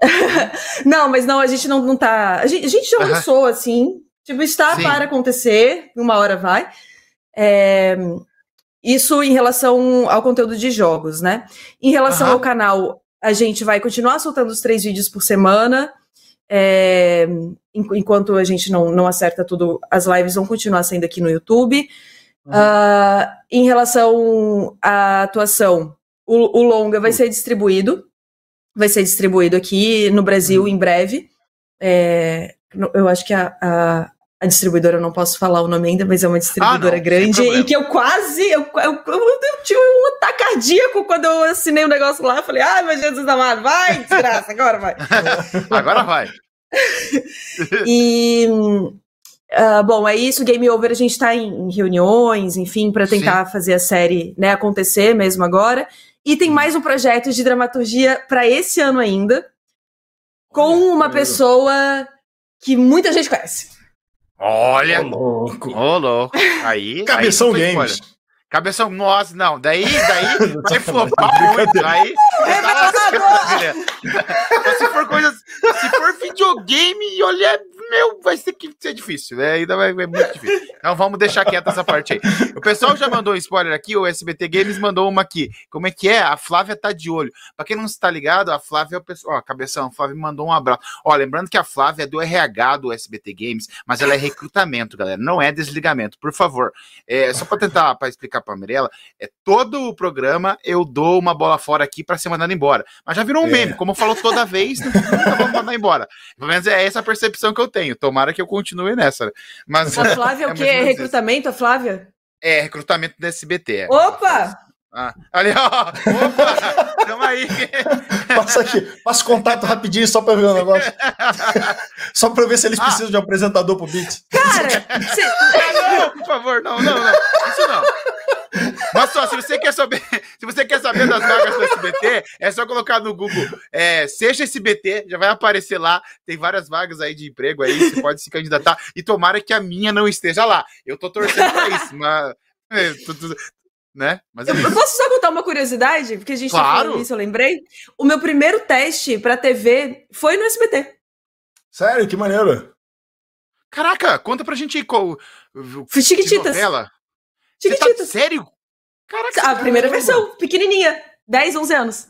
não, mas não, a gente não, não tá. A gente, a gente já lançou, assim. Tipo, está Sim. para acontecer, uma hora vai. É, isso em relação ao conteúdo de jogos, né? Em relação ao canal, a gente vai continuar soltando os três vídeos por semana. É, enquanto a gente não, não acerta tudo, as lives vão continuar sendo aqui no YouTube. Uhum. Uh, em relação à atuação, o, o longa vai ser distribuído vai ser distribuído aqui no Brasil uhum. em breve. É, eu acho que a, a, a, distribuidora, eu não posso falar o nome ainda, mas é uma distribuidora ah, não, grande e que eu quase, eu, eu, eu, eu, tive um ataque cardíaco quando eu assinei o um negócio lá, eu falei, ai meu Jesus amado, vai, desgraça, agora vai. agora vai. e... Uh, bom, é isso, Game Over, a gente está em, em, reuniões, enfim, para tentar Sim. fazer a série né, acontecer mesmo agora. E tem mais um projeto de dramaturgia para esse ano ainda, com uma pessoa que muita gente conhece. Olha! Ô, louco! Ô, louco! Aí. Cabeção aí, Games. Olha. Cabeção, nossa, não. Daí, daí vai flopar muito. Aí. Tá se for coisas. Se for videogame, olha, meu, vai ter que ser difícil, né? Ainda vai ser muito difícil. Então vamos deixar quieta essa parte aí. O pessoal já mandou um spoiler aqui, o SBT Games mandou uma aqui. Como é que é? A Flávia tá de olho. Pra quem não está ligado, a Flávia é o pessoal. Ó, cabeção, a Flávia mandou um abraço. Ó, lembrando que a Flávia é do RH do SBT Games, mas ela é recrutamento, galera. Não é desligamento, por favor. É, só pra tentar pra explicar pra Mirella, é todo o programa eu dou uma bola fora aqui pra ser mandado embora. Mas já virou um é. meme, como falou toda vez, nunca vamos mandar embora. Pelo menos é essa a percepção que eu tenho. Tomara que eu continue nessa. Mas, a Flávia é o quê? É recrutamento, a Flávia? É, recrutamento do SBT. Opa! Ah, ali, ó. Opa! Tamo aí. Passa aqui. Passa o contato rapidinho só pra ver o negócio. só pra ver se eles ah. precisam de um apresentador pro Beat. Cara! Cê... Ah, não, por favor, não, não, não. Isso não. Mas só, se você quer saber, se você quer saber das vagas do SBT, é só colocar no Google, é, seja SBT, já vai aparecer lá. Tem várias vagas aí de emprego aí, você pode se candidatar. E tomara que a minha não esteja lá. Eu tô torcendo pra isso, mas. É, né? Mas é eu, posso só contar uma curiosidade? Porque a gente claro. tá falando isso, eu lembrei. O meu primeiro teste pra TV foi no SBT. Sério? Que maneiro. Caraca, conta pra gente aí qual. Chiquititas. Chiquititas. Tá, sério? Caraca, a primeira caramba. versão, pequenininha, 10, 11 anos.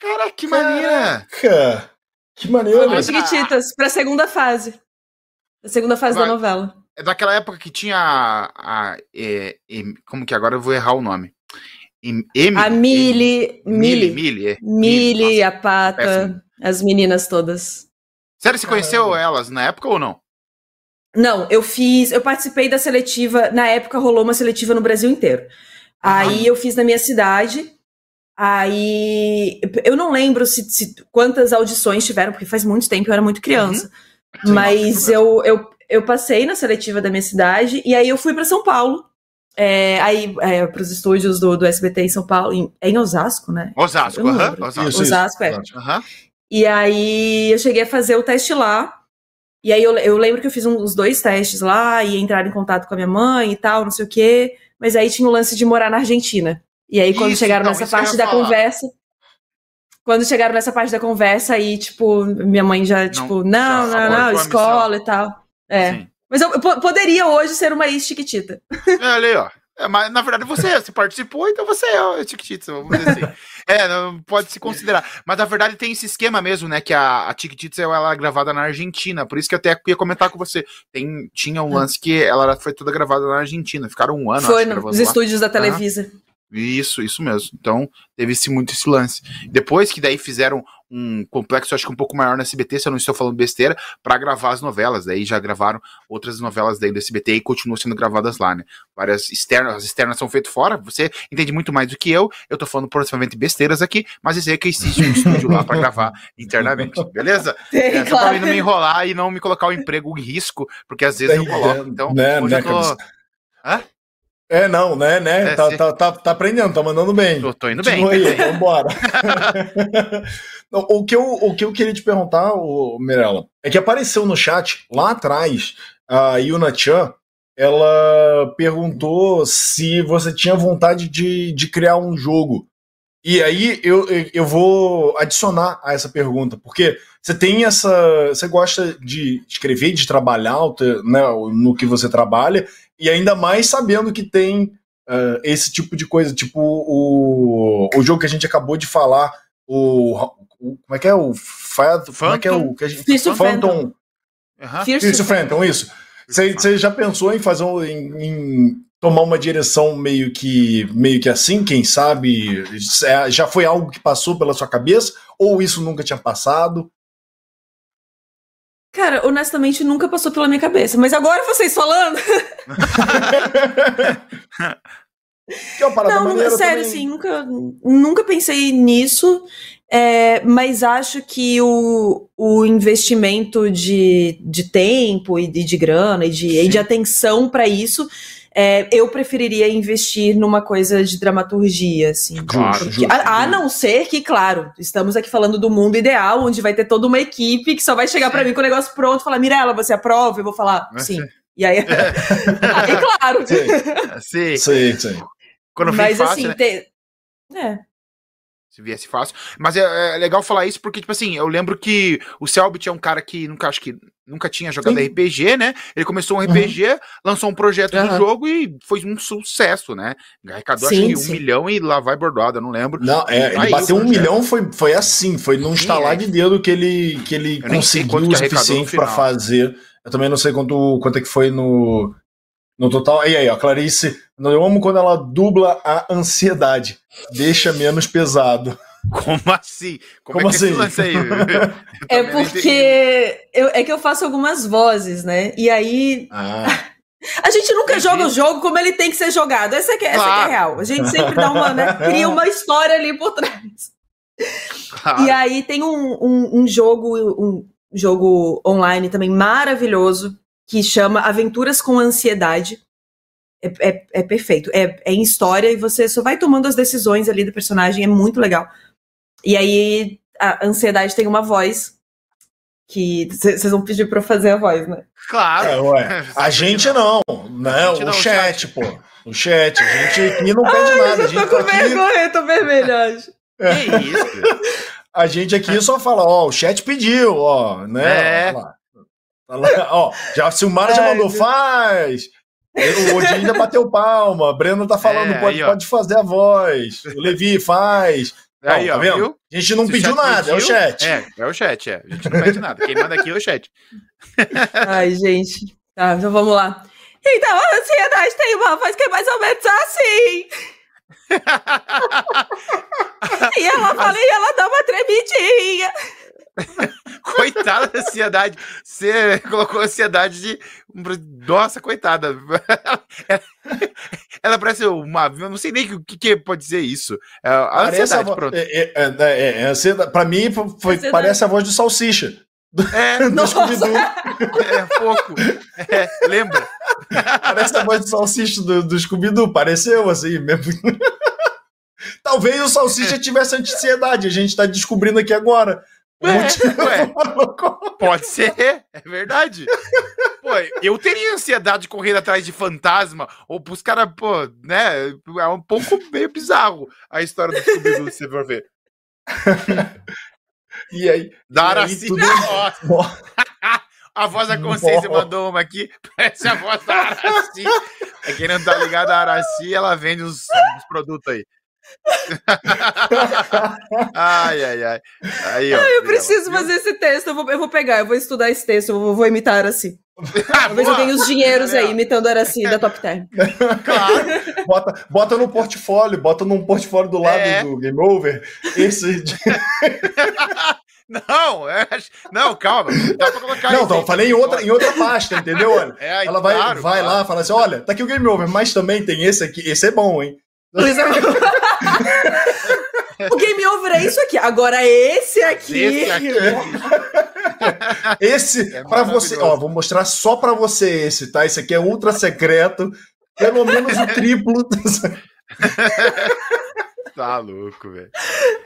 Caraca, que maneira! Caraca, que maneiro! Foi Chiquititas, pra segunda fase. A segunda fase Vai. da novela. É daquela época que tinha a. a, é, é, como que agora eu vou errar o nome? Emily, a Mili. Mili. Mili, é. Mili, a Pata, péssimo. as meninas todas. Sério, você conheceu elas na época ou não? Não, eu fiz. Eu participei da seletiva. Na época rolou uma seletiva no Brasil inteiro. Aí eu fiz na minha cidade. Aí eu não lembro se, se, quantas audições tiveram, porque faz muito tempo, eu era muito criança. Uhum. Mas eu, eu, eu passei na seletiva da minha cidade e aí eu fui para São Paulo. É, aí é, para os estúdios do, do SBT em São Paulo, em, é em Osasco, né? Osasco, uhum. Osasco. Isso, Osasco, é. Uhum. E aí eu cheguei a fazer o teste lá. E aí eu, eu lembro que eu fiz um, os dois testes lá e entrar em contato com a minha mãe e tal, não sei o quê mas aí tinha o lance de morar na Argentina. E aí, quando isso, chegaram então, nessa parte da falar. conversa. Quando chegaram nessa parte da conversa, aí, tipo, minha mãe já, não, tipo, não, já não, não, escola e tal. É. Sim. Mas eu, eu, poderia hoje ser uma ex-chiquitita. É, ali, ó. É, mas na verdade você você participou, então você é o Chiquititas, vamos dizer assim. é, não pode se considerar. Mas na verdade tem esse esquema mesmo, né? Que a, a Chiquititas ela é gravada na Argentina. Por isso que eu até ia comentar com você. Tem, tinha um lance que ela foi toda gravada na Argentina. Ficaram um ano. Foi nos estúdios da Televisa. Ah. Isso, isso mesmo. Então, teve esse, muito esse lance. Depois que daí fizeram um complexo, acho que um pouco maior na SBT, se eu não estou falando besteira, para gravar as novelas. Daí já gravaram outras novelas daí do SBT e continuam sendo gravadas lá, né? Várias externas, as externas são feitas fora. Você entende muito mais do que eu. Eu tô falando provavelmente besteiras aqui, mas isso aí é que existe um estúdio lá para gravar internamente, beleza? Tem, é, claro. Só pra mim não me enrolar e não me colocar o emprego em risco, porque às vezes eu coloco. Então, né, hoje né, eu tô. Hã? É, não, né, né? É, tá, tá, tá, tá, aprendendo, tá mandando bem. Tô, tô indo Continua bem. Aí, vambora. o, que eu, o que eu queria te perguntar, o Mirella, é que apareceu no chat, lá atrás, a Yuna Chan, ela perguntou se você tinha vontade de, de criar um jogo. E aí eu, eu vou adicionar a essa pergunta, porque você tem essa. Você gosta de escrever, de trabalhar né, no que você trabalha, e ainda mais sabendo que tem uh, esse tipo de coisa, tipo o, o jogo que a gente acabou de falar, o, o como é que é o Phantom, como é que é o que a gente, Phantom, Phantom. Uhum. Fierce Phantom, isso. Você já pensou em fazer um, em, em, tomar uma direção meio que meio que assim, quem sabe? É, já foi algo que passou pela sua cabeça ou isso nunca tinha passado? Cara, honestamente nunca passou pela minha cabeça, mas agora vocês falando. que é uma parada não, nunca, sério, também. assim, nunca, nunca pensei nisso, é, mas acho que o, o investimento de, de tempo e de, de grana e de, e de atenção para isso é, eu preferiria investir numa coisa de dramaturgia, assim. Claro, porque, a, a, não ser que, claro, estamos aqui falando do mundo ideal, onde vai ter toda uma equipe que só vai chegar para mim com o negócio pronto e falar, Mirella, você aprova? Eu vou falar, sim. E aí, aí claro. Sim, sim. sim, sim. Quando Mas fácil, assim, né? te... é. Se viesse fácil. Mas é, é, legal falar isso porque, tipo assim, eu lembro que o Selbit é um cara que nunca, acho que nunca tinha jogado Sim. RPG, né? Ele começou um RPG, uhum. lançou um projeto uhum. de jogo e foi um sucesso, né? Arrecadou sim, acho que um milhão e lá vai bordado, eu não lembro. Não, é, ele bateu um milhão, foi, foi assim, foi num estalar é. de dedo que ele, que ele conseguiu o suficiente para fazer. Eu também não sei quanto, quanto é que foi no, no total. E aí, ó, Clarice, eu amo quando ela dubla a ansiedade. Deixa menos pesado. Como assim? Como, Como é assim? é porque eu, é que eu faço algumas vozes, né? E aí. Ah. A gente nunca Entendi. joga o jogo como ele tem que ser jogado. Essa é, essa claro. é, é real. A gente sempre dá uma, né, cria uma história ali por trás. Claro. E aí tem um, um, um jogo, um jogo online também maravilhoso que chama Aventuras com Ansiedade. É, é, é, perfeito. É, é em história e você só vai tomando as decisões ali do personagem, é muito legal. E aí a ansiedade tem uma voz que vocês vão pedir pra eu fazer a voz, né? Claro. É, ué. A gente não, né? O, chat, chat, pô. O chat. A gente aqui não pede Ai, nada. Eu tô com vergonha, eu tô vermelho hoje. Que isso? A gente aqui só fala, ó, o chat pediu, ó, né? É. Ó, ó, já a Silmara já mandou, faz. O Odin ainda bateu palma. Breno tá falando, é, pode, aí, pode fazer a voz. O Levi faz. Não, aí, tá ó, vendo? Viu? A gente não Se pediu nada, pediu, é o chat. É, é o chat, é. A gente não pede nada. Quem manda aqui é o chat. Ai, gente. Tá, então vamos lá. Então, a ansiedade tem uma voz que é mais ou menos assim. e ela fala e ela dá uma tremidinha. coitada da ansiedade. Você colocou ansiedade de. Nossa, coitada. Ela parece uma. Eu não sei nem o que, que pode dizer isso. É, a ansiedade, a pronto. É, é, é, é, é pra mim, foi, parece a voz do Salsicha. É, do É, pouco. É, lembra? Parece a voz do Salsicha do, do Scooby-Doo. Pareceu assim mesmo. Talvez o Salsicha tivesse ansiedade. A gente tá descobrindo aqui agora. É, ué, pode ser, é verdade. Pô, eu teria ansiedade de correr atrás de fantasma, ou pros caras, pô, né? É um pouco meio bizarro a história do Scooby-Doo, se você for ver. e aí? Da Araci. Tudo... a voz da consciência mandou uma aqui, parece a voz da Araci. É quem não tá ligado, a Araci, ela vende os, os produtos aí ai, ai, ai. Aí, ó, eu preciso fazer esse texto. Eu vou, eu vou pegar, eu vou estudar esse texto, eu vou, vou imitar assim. Talvez eu tenha os dinheiros aí imitando a Araci da Top Term. Claro. Bota, bota no portfólio, bota num portfólio do lado é. do Game Over. Esse. Não, é, não, calma. Dá pra colocar Não, então, eu falei em outra, em outra pasta, entendeu? Olha, é, ela vai, claro, vai claro. lá e fala assim: olha, tá aqui o Game Over, mas também tem esse aqui. Esse é bom, hein? O game over é isso aqui. Agora esse aqui. Esse aqui. esse é para você, ó, vou mostrar só para você esse, tá? Esse aqui é ultra secreto, pelo menos o triplo. tá louco, velho.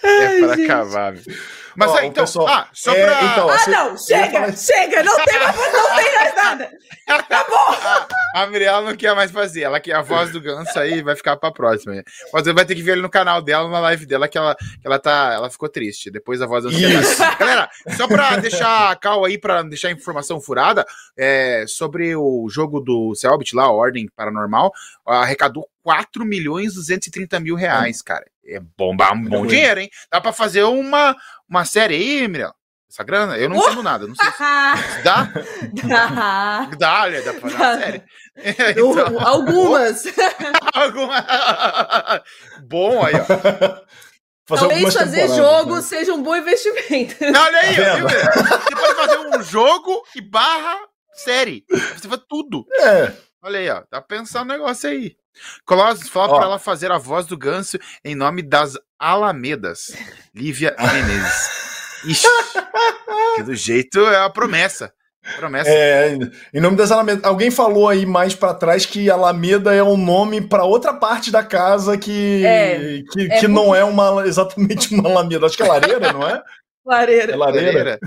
É para acabar, velho. Mas Ó, aí, então, pessoal, ah, só é, pra... Então, ah, não, chega, falar... chega, não tem, não tem mais nada. Acabou. A, a Miriam não quer mais fazer, ela quer a voz do Ganso aí, vai ficar pra próxima. Mas você vai ter que ver ele no canal dela, na live dela, que ela, que ela tá, ela ficou triste, depois a voz da ansiedade. Galera, só pra deixar a cal aí, pra deixar a informação furada, é, sobre o jogo do Selbit lá, Ordem Paranormal, arrecadou 4 milhões e 230 mil reais, cara. É bom, um bom dinheiro, hein? Dá pra fazer uma, uma série aí, Miriam? Essa grana? Eu não uh! entendo nada, não sei se... Dá? Dá. Dá, olha, dá pra fazer uma série. Então... Algumas. Algumas. Bom aí, ó. Fazer Talvez fazer jogo né? seja um bom investimento. Olha aí, viu, Você pode fazer um jogo e barra série. Você faz tudo. É. Olha aí, ó. Tá pensando um negócio aí. Colossus, fala para ela fazer a voz do ganso em nome das Alamedas. Lívia Menezes. Ixi, que do jeito é a promessa. Promessa. É, em nome das Alamedas. Alguém falou aí mais para trás que Alameda é um nome para outra parte da casa que, é, que, é que não é uma, exatamente uma Alameda. Acho que é lareira, não é? Lareira. É lareira. lareira.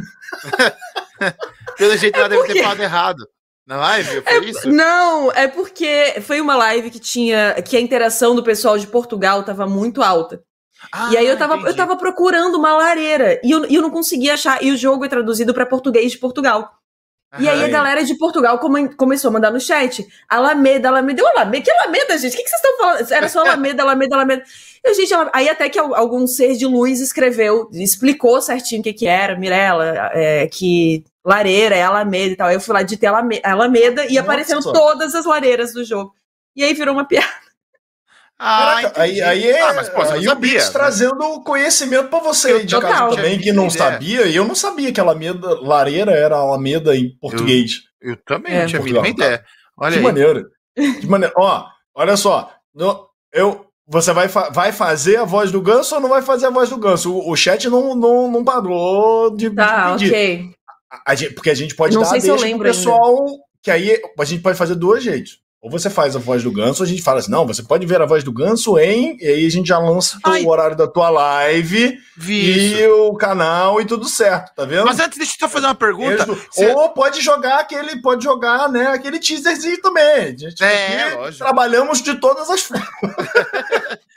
Pelo jeito ela deve ter falado errado. Na live? Foi é, isso? Não, é porque foi uma live que tinha. que a interação do pessoal de Portugal estava muito alta. Ah, e aí eu tava, eu tava procurando uma lareira e eu, eu não conseguia achar. E o jogo é traduzido para português de Portugal. E aí a galera de Portugal come, começou a mandar no chat. Alameda, Alameda. Eu, Alameda? Que Alameda, gente? O que, que vocês estão falando? Era só Alameda, Alameda, Alameda. Eu, gente, aí até que algum ser de luz escreveu, explicou certinho o que que era, Mirella, é, que lareira é Alameda e tal. Aí eu fui lá de ter Alameda e Nossa, apareceram todas as lareiras do jogo. E aí virou uma piada. Ah, Caraca, aí, aí é, ah, mas, pô, aí o Bix né? trazendo conhecimento para você eu, de casa também que não sabia, e eu não sabia que Alameda, lareira era Alameda em português. Eu, eu também é, não tinha a mínima ideia. Olha que aí. maneiro. Que maneiro. Ó, olha só, no, eu, você vai, fa vai fazer a voz do Ganso ou não vai fazer a voz do Ganso? O, o chat não, não, não parou de, tá, de pedir. ok. A, a gente, porque a gente pode não dar deixa pro pessoal, ainda. que aí a gente pode fazer dois jeitos. Ou você faz a voz do ganso, ou a gente fala assim, não, você pode ver a voz do ganso em. E aí a gente já lança o horário da tua live e o canal e tudo certo, tá vendo? Mas antes, deixa eu só fazer uma pergunta. Você... Ou pode jogar aquele, pode jogar, né, aquele teaserzinho também. A gente é, lógico. trabalhamos de todas as formas.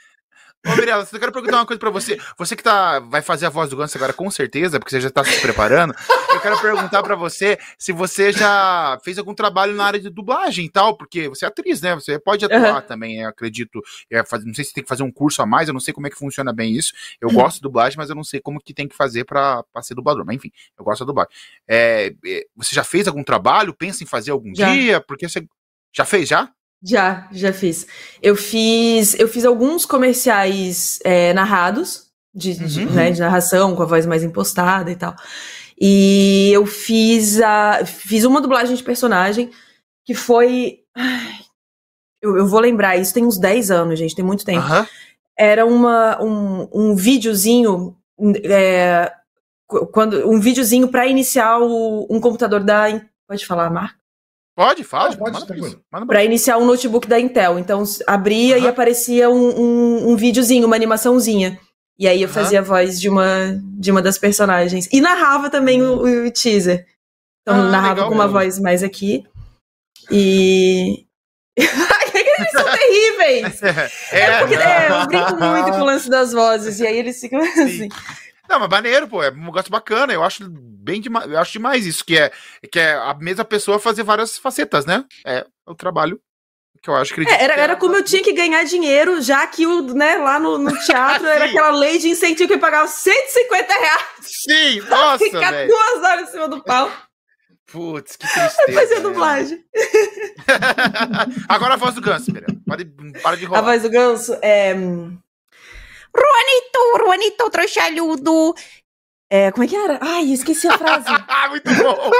Ô, Mirella, eu quero perguntar uma coisa pra você. Você que tá, vai fazer a voz do Ganso agora com certeza, porque você já tá se preparando. eu quero perguntar pra você se você já fez algum trabalho na área de dublagem e tal, porque você é atriz, né? Você pode atuar uhum. também, acredito. É, faz, não sei se tem que fazer um curso a mais, eu não sei como é que funciona bem isso. Eu uhum. gosto de dublagem, mas eu não sei como que tem que fazer pra, pra ser dublador. Mas enfim, eu gosto de dublagem. É, é, você já fez algum trabalho? Pensa em fazer algum já. dia? Porque você. Já fez, já? Já, já fiz. Eu fiz, eu fiz alguns comerciais é, narrados, de, uhum. de, né, de narração, com a voz mais impostada e tal. E eu fiz a, fiz uma dublagem de personagem que foi. Ai, eu, eu, vou lembrar, isso tem uns 10 anos, gente, tem muito tempo. Uhum. Era uma, um, um videozinho. É, quando, um videozinho para iniciar o, um computador da. Pode falar, Marco? Pode, fala. Pode, pode. Para iniciar um notebook da Intel. Então, abria uhum. e aparecia um, um, um videozinho, uma animaçãozinha. E aí eu uhum. fazia a voz de uma, de uma das personagens. E narrava também o, o teaser. Então, ah, narrava legal, com uma voz mais aqui. E. eles são terríveis! É, é porque é, eu brinco muito com o lance das vozes. E aí eles ficam Sim. assim. Não, mas maneiro, pô, é um negócio bacana. Eu acho bem demais, eu acho demais isso, que é, que é a mesma pessoa fazer várias facetas, né? É o trabalho que eu acho que. É, era, era como eu tinha que ganhar dinheiro, já que o, né, lá no, no teatro era aquela lei de incentivo que eu pagava 150 reais. Sim, nossa. Ficar véio. duas horas em cima do pau. Putz, que tristeza. Fazer dublagem. Agora a voz do Ganso, Mirella. Para, para de rolar. A voz do Ganso é. Ruanito, Ruanito, trouxalhudo. É, como é que era? Ai, esqueci a frase. Muito bom.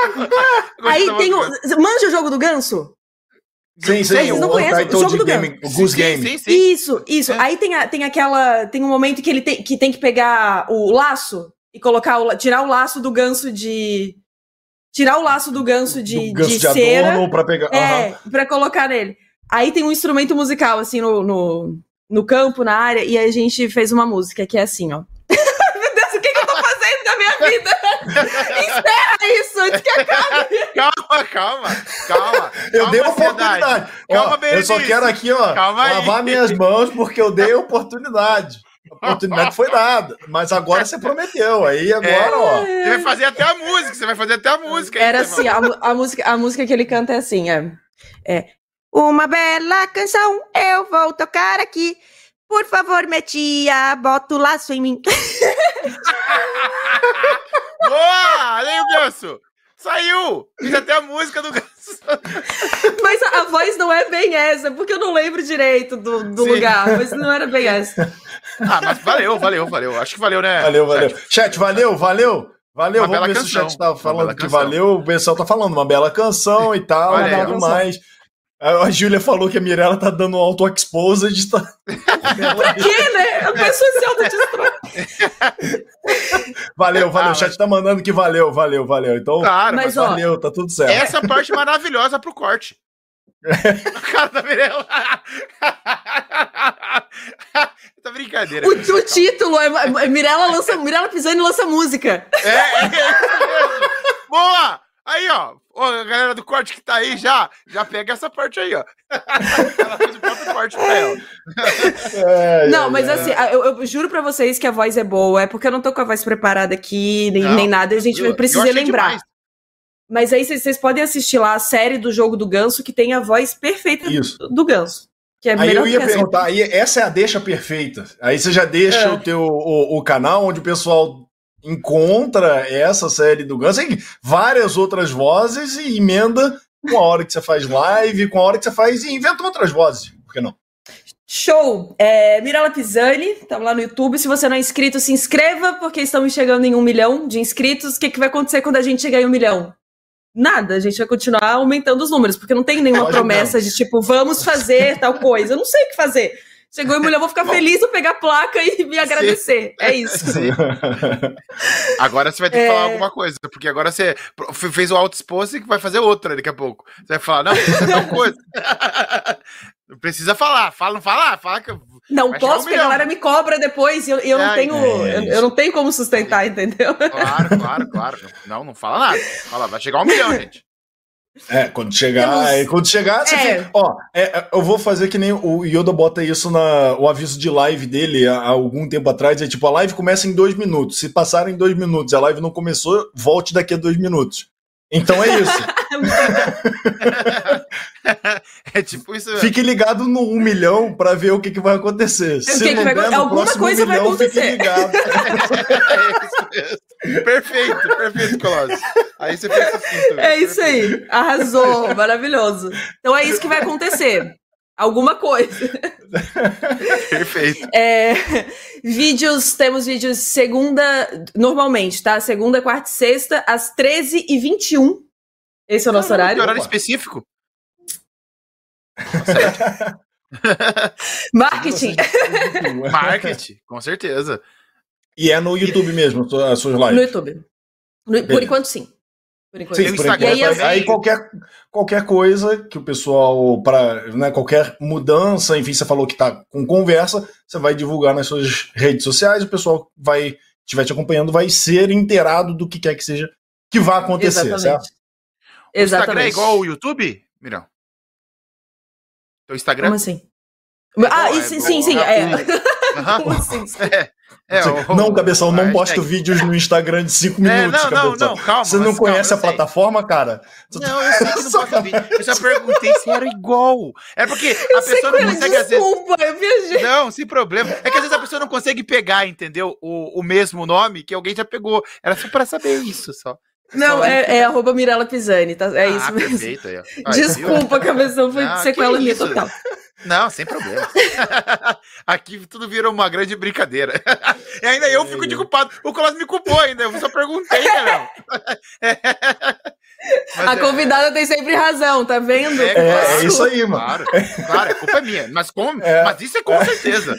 Aí tem o. Manja o jogo do ganso? Sim, sim, Vocês não conhecem o jogo do Game, o Goose Game. Sim, sim, isso, isso. É. Aí tem, a, tem aquela. Tem um momento que ele tem que, tem que pegar o laço e colocar o, tirar o laço do ganso de. Tirar o laço do ganso de, do ganso de, de cera. Pra pegar. É, uhum. pra colocar nele. Aí tem um instrumento musical, assim, no, no, no campo, na área, e a gente fez uma música que é assim, ó. Meu Deus, o que, que eu tô fazendo da minha vida? Espera isso antes que acabe. Calma, calma, calma. Eu calma, dei oportunidade. Calma, ó, Eu só quero aqui, ó, calma lavar aí. minhas mãos porque eu dei oportunidade. A oportunidade foi dada, mas agora você prometeu. Aí agora, é, ó. Você vai fazer até a música, você vai fazer até a música. Era assim, a, a, música, a música que ele canta é assim, é, é uma bela canção eu vou tocar aqui. Por favor, minha tia, bota o laço em mim. Boa! Olha aí o ganso! Saiu! Fiz até a música do ganso. Mas a, a, voz não é bem essa, porque eu não lembro direito do, do lugar, mas não era bem essa. Ah, mas valeu, valeu, valeu. Acho que valeu, né? Valeu, valeu. Chat, Chat valeu, valeu. Valeu, uma vamos ver canção. se o chat tá falando que valeu. O pessoal tá falando uma bela canção e tal, e tudo mais. A Júlia falou que a Mirella tá dando um auto-exposed. Tá... pra quê, né? A pessoa se autodestrói. valeu, valeu. Ah, o chat tá mandando que valeu, valeu, valeu. Então, claro, mas, valeu, tá tudo certo. Essa parte maravilhosa pro corte. a cara da Mirella. tá brincadeira. O, o título é, é Mirella lança, Mirella Pisani lança música. É, é, é. Boa! Aí, ó, Ô, a galera do corte que tá aí já, já pega essa parte aí, ó. ela fez o próprio corte pra ela. É, não, é, mas é. assim, eu, eu, juro pra vocês que a voz é boa, é porque eu não tô com a voz preparada aqui, nem, não, nem nada, a gente eu, precisa lembrar. Demais. Mas aí vocês podem assistir lá a série do jogo do Ganso, que tem a voz perfeita Isso. do Ganso. Que é aí eu ia perguntar, aí essa é a deixa perfeita. Aí você já deixa é. o teu o, o, canal onde o pessoal encontra essa série do Ganso, tem várias outras vozes e emenda com a hora que você faz live, com a hora que você faz e inventa outras vozes. Por que não? Show! É, Mirella Pisani, estamos lá no YouTube. Se você não é inscrito, se inscreva, porque estamos chegando em um milhão de inscritos. O que, que vai acontecer quando a gente chegar em um milhão? Nada, a gente vai continuar aumentando os números, porque não tem nenhuma Pode promessa não. de tipo, vamos fazer tal coisa. Eu não sei o que fazer. Chegou em mulher, eu vou ficar feliz, vou pegar a placa e me agradecer. Sim. É isso. Sim. agora você vai ter que é... falar alguma coisa, porque agora você fez o auto expose e vai fazer outra daqui a pouco. Você vai falar, não, precisa tal coisa. precisa falar, fala, não fala, fala que não posso, porque a galera me cobra depois e eu, eu, não tenho, é eu, eu, não tenho como sustentar, entendeu? Claro, claro, claro. Não, não fala nada. Fala, vai chegar um milhão, gente. É, quando chegar, é, quando chegar, você é. Fica, ó, é, é, eu vou fazer que nem o Yoda bota isso na o aviso de live dele há, há, algum tempo atrás, é tipo, a live começa em dois minutos. Se passarem dois minutos, a live não começou, volte daqui a dois minutos. Então é isso. é tipo isso. Fique ligado no 1 um milhão para ver o que, que vai acontecer. Se que não que der, alguma coisa milhão, vai acontecer. Fique ligado. é perfeito, perfeito, Colossus. Aí você fez assim É isso aí. Arrasou, maravilhoso. Então é isso que vai acontecer. Alguma coisa. Perfeito. É, vídeos, temos vídeos segunda, normalmente, tá? Segunda, quarta e sexta, às 13h21. Esse é o nosso horário. horário específico? Marketing. Marketing, com certeza. E é no YouTube mesmo, as suas lives? No YouTube. No, por enquanto, sim. Por enquanto. Sim, por enquanto. Aí, aí, aí, qualquer, qualquer coisa que o pessoal, para né, qualquer mudança, enfim, você falou que tá com conversa, você vai divulgar nas suas redes sociais, o pessoal vai, estiver te acompanhando, vai ser inteirado do que quer que seja que vai acontecer, Exatamente. certo? O Exatamente. Instagram é igual o YouTube, Mirão? Teu Instagram? Como assim? É ah, é sim, sim, sim, é. Uhum. sim, sim. é. É, o, não, Cabeção, não posto vídeos no Instagram de 5 minutos. É, não, cabeção. não, não, calma. Você não conhece calma, a plataforma, cara? Não, eu sei que não posto vídeo. Eu só perguntei se era igual. É porque a pessoa não consegue, às vezes. Desculpa, eu viajei. Não, sem problema. É que às vezes a pessoa não consegue pegar, entendeu? O, o mesmo nome que alguém já pegou. Era só pra saber isso, só. Não, é, é arroba Mirella Pisani, tá? É ah, isso mesmo. Perfeito aí, Desculpa, cabeção, foi ah, sequela minha total. Não, sem problema. Aqui tudo vira uma grande brincadeira. E ainda eu fico de culpado. O Colas me culpou ainda, eu só perguntei, né, a é... convidada tem sempre razão, tá vendo? É, é, é isso aí, mano. Claro, claro, a culpa é minha. Mas, como, é, mas isso é com certeza.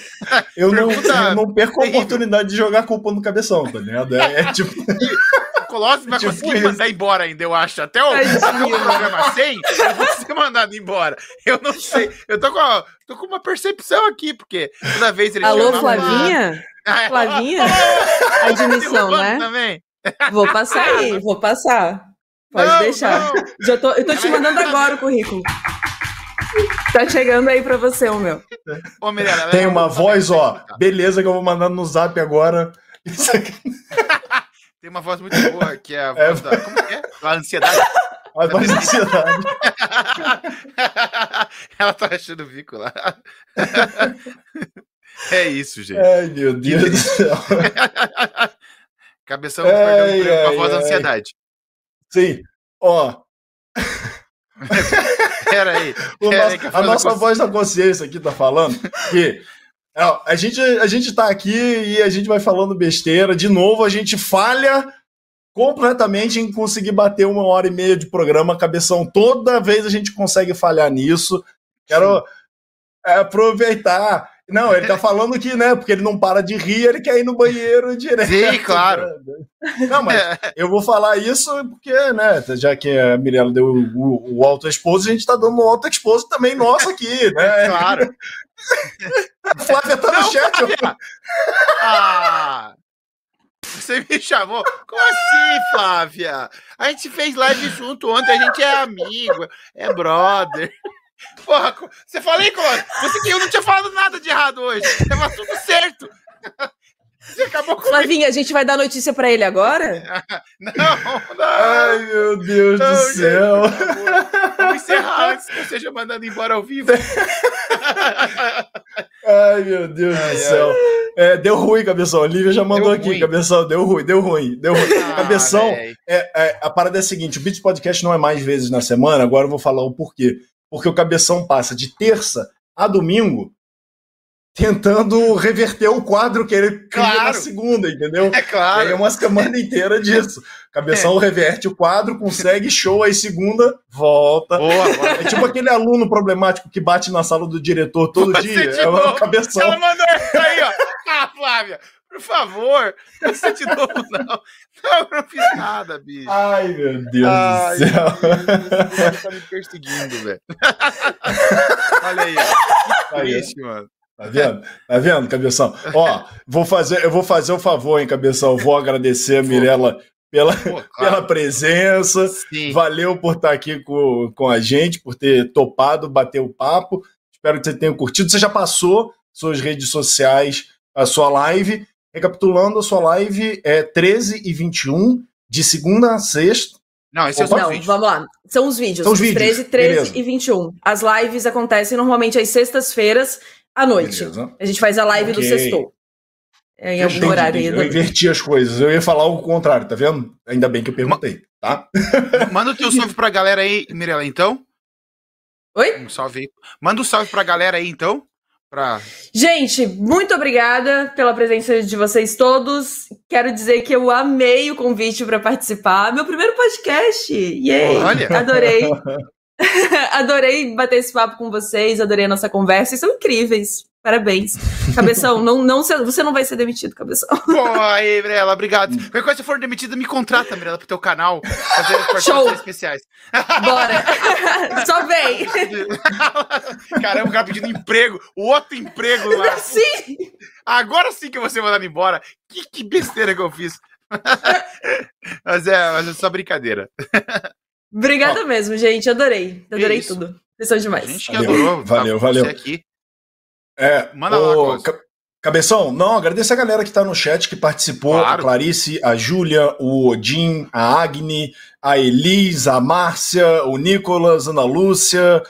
Eu não, eu não perco a oportunidade de jogar culpa no cabeção, tá ligado? É, é tipo. Colossus vai tipo conseguir isso. mandar embora ainda, eu acho. Até o, até o programa 100, eu vou ser mandado embora. Eu não sei. Eu tô com, tô com uma percepção aqui, porque toda vez ele Alô, Flavinha? Ah, Flavinha? A admissão, né? Também. Vou passar aí, vou passar. Pode não, deixar. Não. Já tô, eu tô te mandando agora o currículo. Tá chegando aí pra você o meu. Ô, Mirella, Tem uma voz, ó. Beleza, que eu vou mandando no zap agora. Tem uma voz muito boa, que é a é. voz é. da. Como é que é? A ansiedade. A voz da ansiedade. Ela tá achando o bico lá. É isso, gente. Ai, meu Deus do céu. Cabeção ai, perdeu a voz da ansiedade. Sim. Ó. Pera aí. Pera nosso, aí a nossa voz da consciência aqui tá falando que a gente, a gente tá aqui e a gente vai falando besteira. De novo, a gente falha completamente em conseguir bater uma hora e meia de programa, cabeção. Toda vez a gente consegue falhar nisso. Quero é, aproveitar. Não, ele tá falando que, né, porque ele não para de rir, ele quer ir no banheiro direto. Sim, claro. Não, mas eu vou falar isso porque, né, já que a Mirella deu o, o auto-expose, a gente tá dando um auto-expose também nosso aqui, né? Claro. A Flávia tá no chat. Flávia. Ah, você me chamou? Como assim, Flávia? A gente fez live junto ontem, a gente é amigo, é brother. Porra, você falei, Clóvis? Você que eu não tinha falado nada de errado hoje. Tava tudo certo. Você acabou com Flavinha, a gente vai dar notícia pra ele agora? não, não. Ai, meu Deus não, do céu. Vamos encerrar antes que eu seja mandado embora ao vivo. Ai, meu Deus ai, do céu. É, deu ruim, Cabeção. A Lívia já mandou deu aqui, ruim. Cabeção. Deu ruim, deu ruim, deu ruim. Ah, cabeção, é, é, a parada é a seguinte: o Beats Podcast não é mais vezes na semana, agora eu vou falar o porquê. Porque o Cabeção passa de terça a domingo tentando reverter o quadro que ele cria claro. na segunda, entendeu? É claro. é uma semana inteira disso. Cabeção é. reverte o quadro, consegue, show, aí segunda, volta. Boa, boa. É tipo aquele aluno problemático que bate na sala do diretor todo Você dia. É uma cabeção. Ela mandou essa aí, ó. Ah, Flávia, por favor, não você de novo, não. Não, eu não fiz nada, bicho. Ai, meu Deus Ai, do céu. Deus, tá me perseguindo, velho. Olha aí, ó. Que triste, mano. Tá vendo? Tá vendo, Cabeção? Ó, vou fazer, eu vou fazer um favor, hein, Cabeção. Vou agradecer a Mirella pela, Pô, pela presença. Sim. Valeu por estar aqui com, com a gente, por ter topado, bater o papo. Espero que você tenha curtido. Você já passou suas redes sociais, a sua live. Recapitulando, a sua live é 13 e 21, de segunda a sexta. Não, esse é Opa, é Não, vamos lá. São os vídeos. São os vídeos. 13, 13 Beleza. e 21. As lives acontecem normalmente às sextas-feiras à noite. Beleza. A gente faz a live okay. do sextou. É, em algum horário aí. Eu inverti as coisas. Eu ia falar o contrário, tá vendo? Ainda bem que eu perguntei, tá? Manda o teu salve pra galera aí, Mirella, então. Oi? Um salve aí. Manda um salve pra galera aí, então. Pra... Gente, muito obrigada pela presença de vocês todos. Quero dizer que eu amei o convite para participar. Meu primeiro podcast. Yay! Olha. Adorei. adorei bater esse papo com vocês, adorei a nossa conversa. Vocês são incríveis. Parabéns. Cabeção, não, não, você não vai ser demitido, Cabeção. Pô, aí, Mirella, obrigado. Qualquer coisa, se for demitida, me contrata, Mirella, pro teu canal. Fazer Show. especiais. Bora. Só vem. Caramba, o cara pedindo emprego. O outro emprego lá. Sim. Agora sim que vou ser mandado embora. Que, que besteira que eu fiz. mas, é, mas é só brincadeira. Obrigada mesmo, gente. Adorei. Adorei Isso. tudo. Vocês são demais. A gente que adorou. Valeu, valeu. Aqui. É, Manda o... lá, Cabeção, não, agradeço a galera que tá no chat, que participou, claro. a Clarice, a Júlia, o Odin, a Agni, a Elis, a Márcia, o Nicolas, a Ana Lúcia,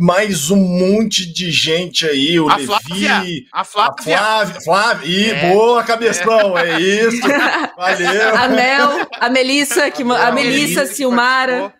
mais um monte de gente aí, o a Levi, Flávia, a Flávia, a Flávia, Flávia. Ih, é, boa cabeção, é. é. isso. Valeu. A Mel, a Melissa, que, a, a Melissa, Silmara.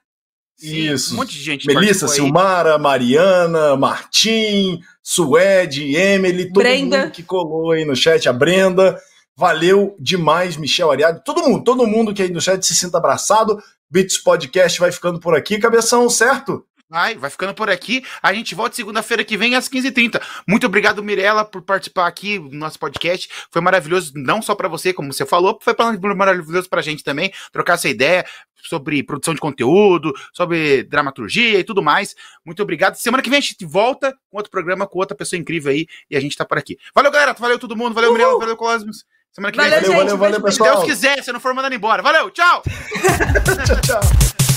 Isso. Um monte de gente. Melissa, Silmara, Mariana, Martim, Suede, Emily, todo Brenda. mundo que colou aí no chat, a Brenda. Valeu demais, Michel Ariado. Todo mundo, todo mundo que aí no chat se sinta abraçado. Beats Podcast vai ficando por aqui, cabeção, certo? Vai, vai ficando por aqui. A gente volta segunda-feira que vem às 15h30. Muito obrigado, Mirella, por participar aqui do nosso podcast. Foi maravilhoso, não só para você, como você falou, foi maravilhoso pra gente também, trocar essa ideia sobre produção de conteúdo, sobre dramaturgia e tudo mais. Muito obrigado. Semana que vem a gente volta com outro programa, com outra pessoa incrível aí, e a gente tá por aqui. Valeu, galera. Valeu todo mundo. Valeu, Mirella. Valeu, Cosmos. Semana que vem. Valeu, valeu, valeu, valeu, pessoal. Se Deus quiser, se não for mandando embora. Valeu, tchau! tchau, tchau.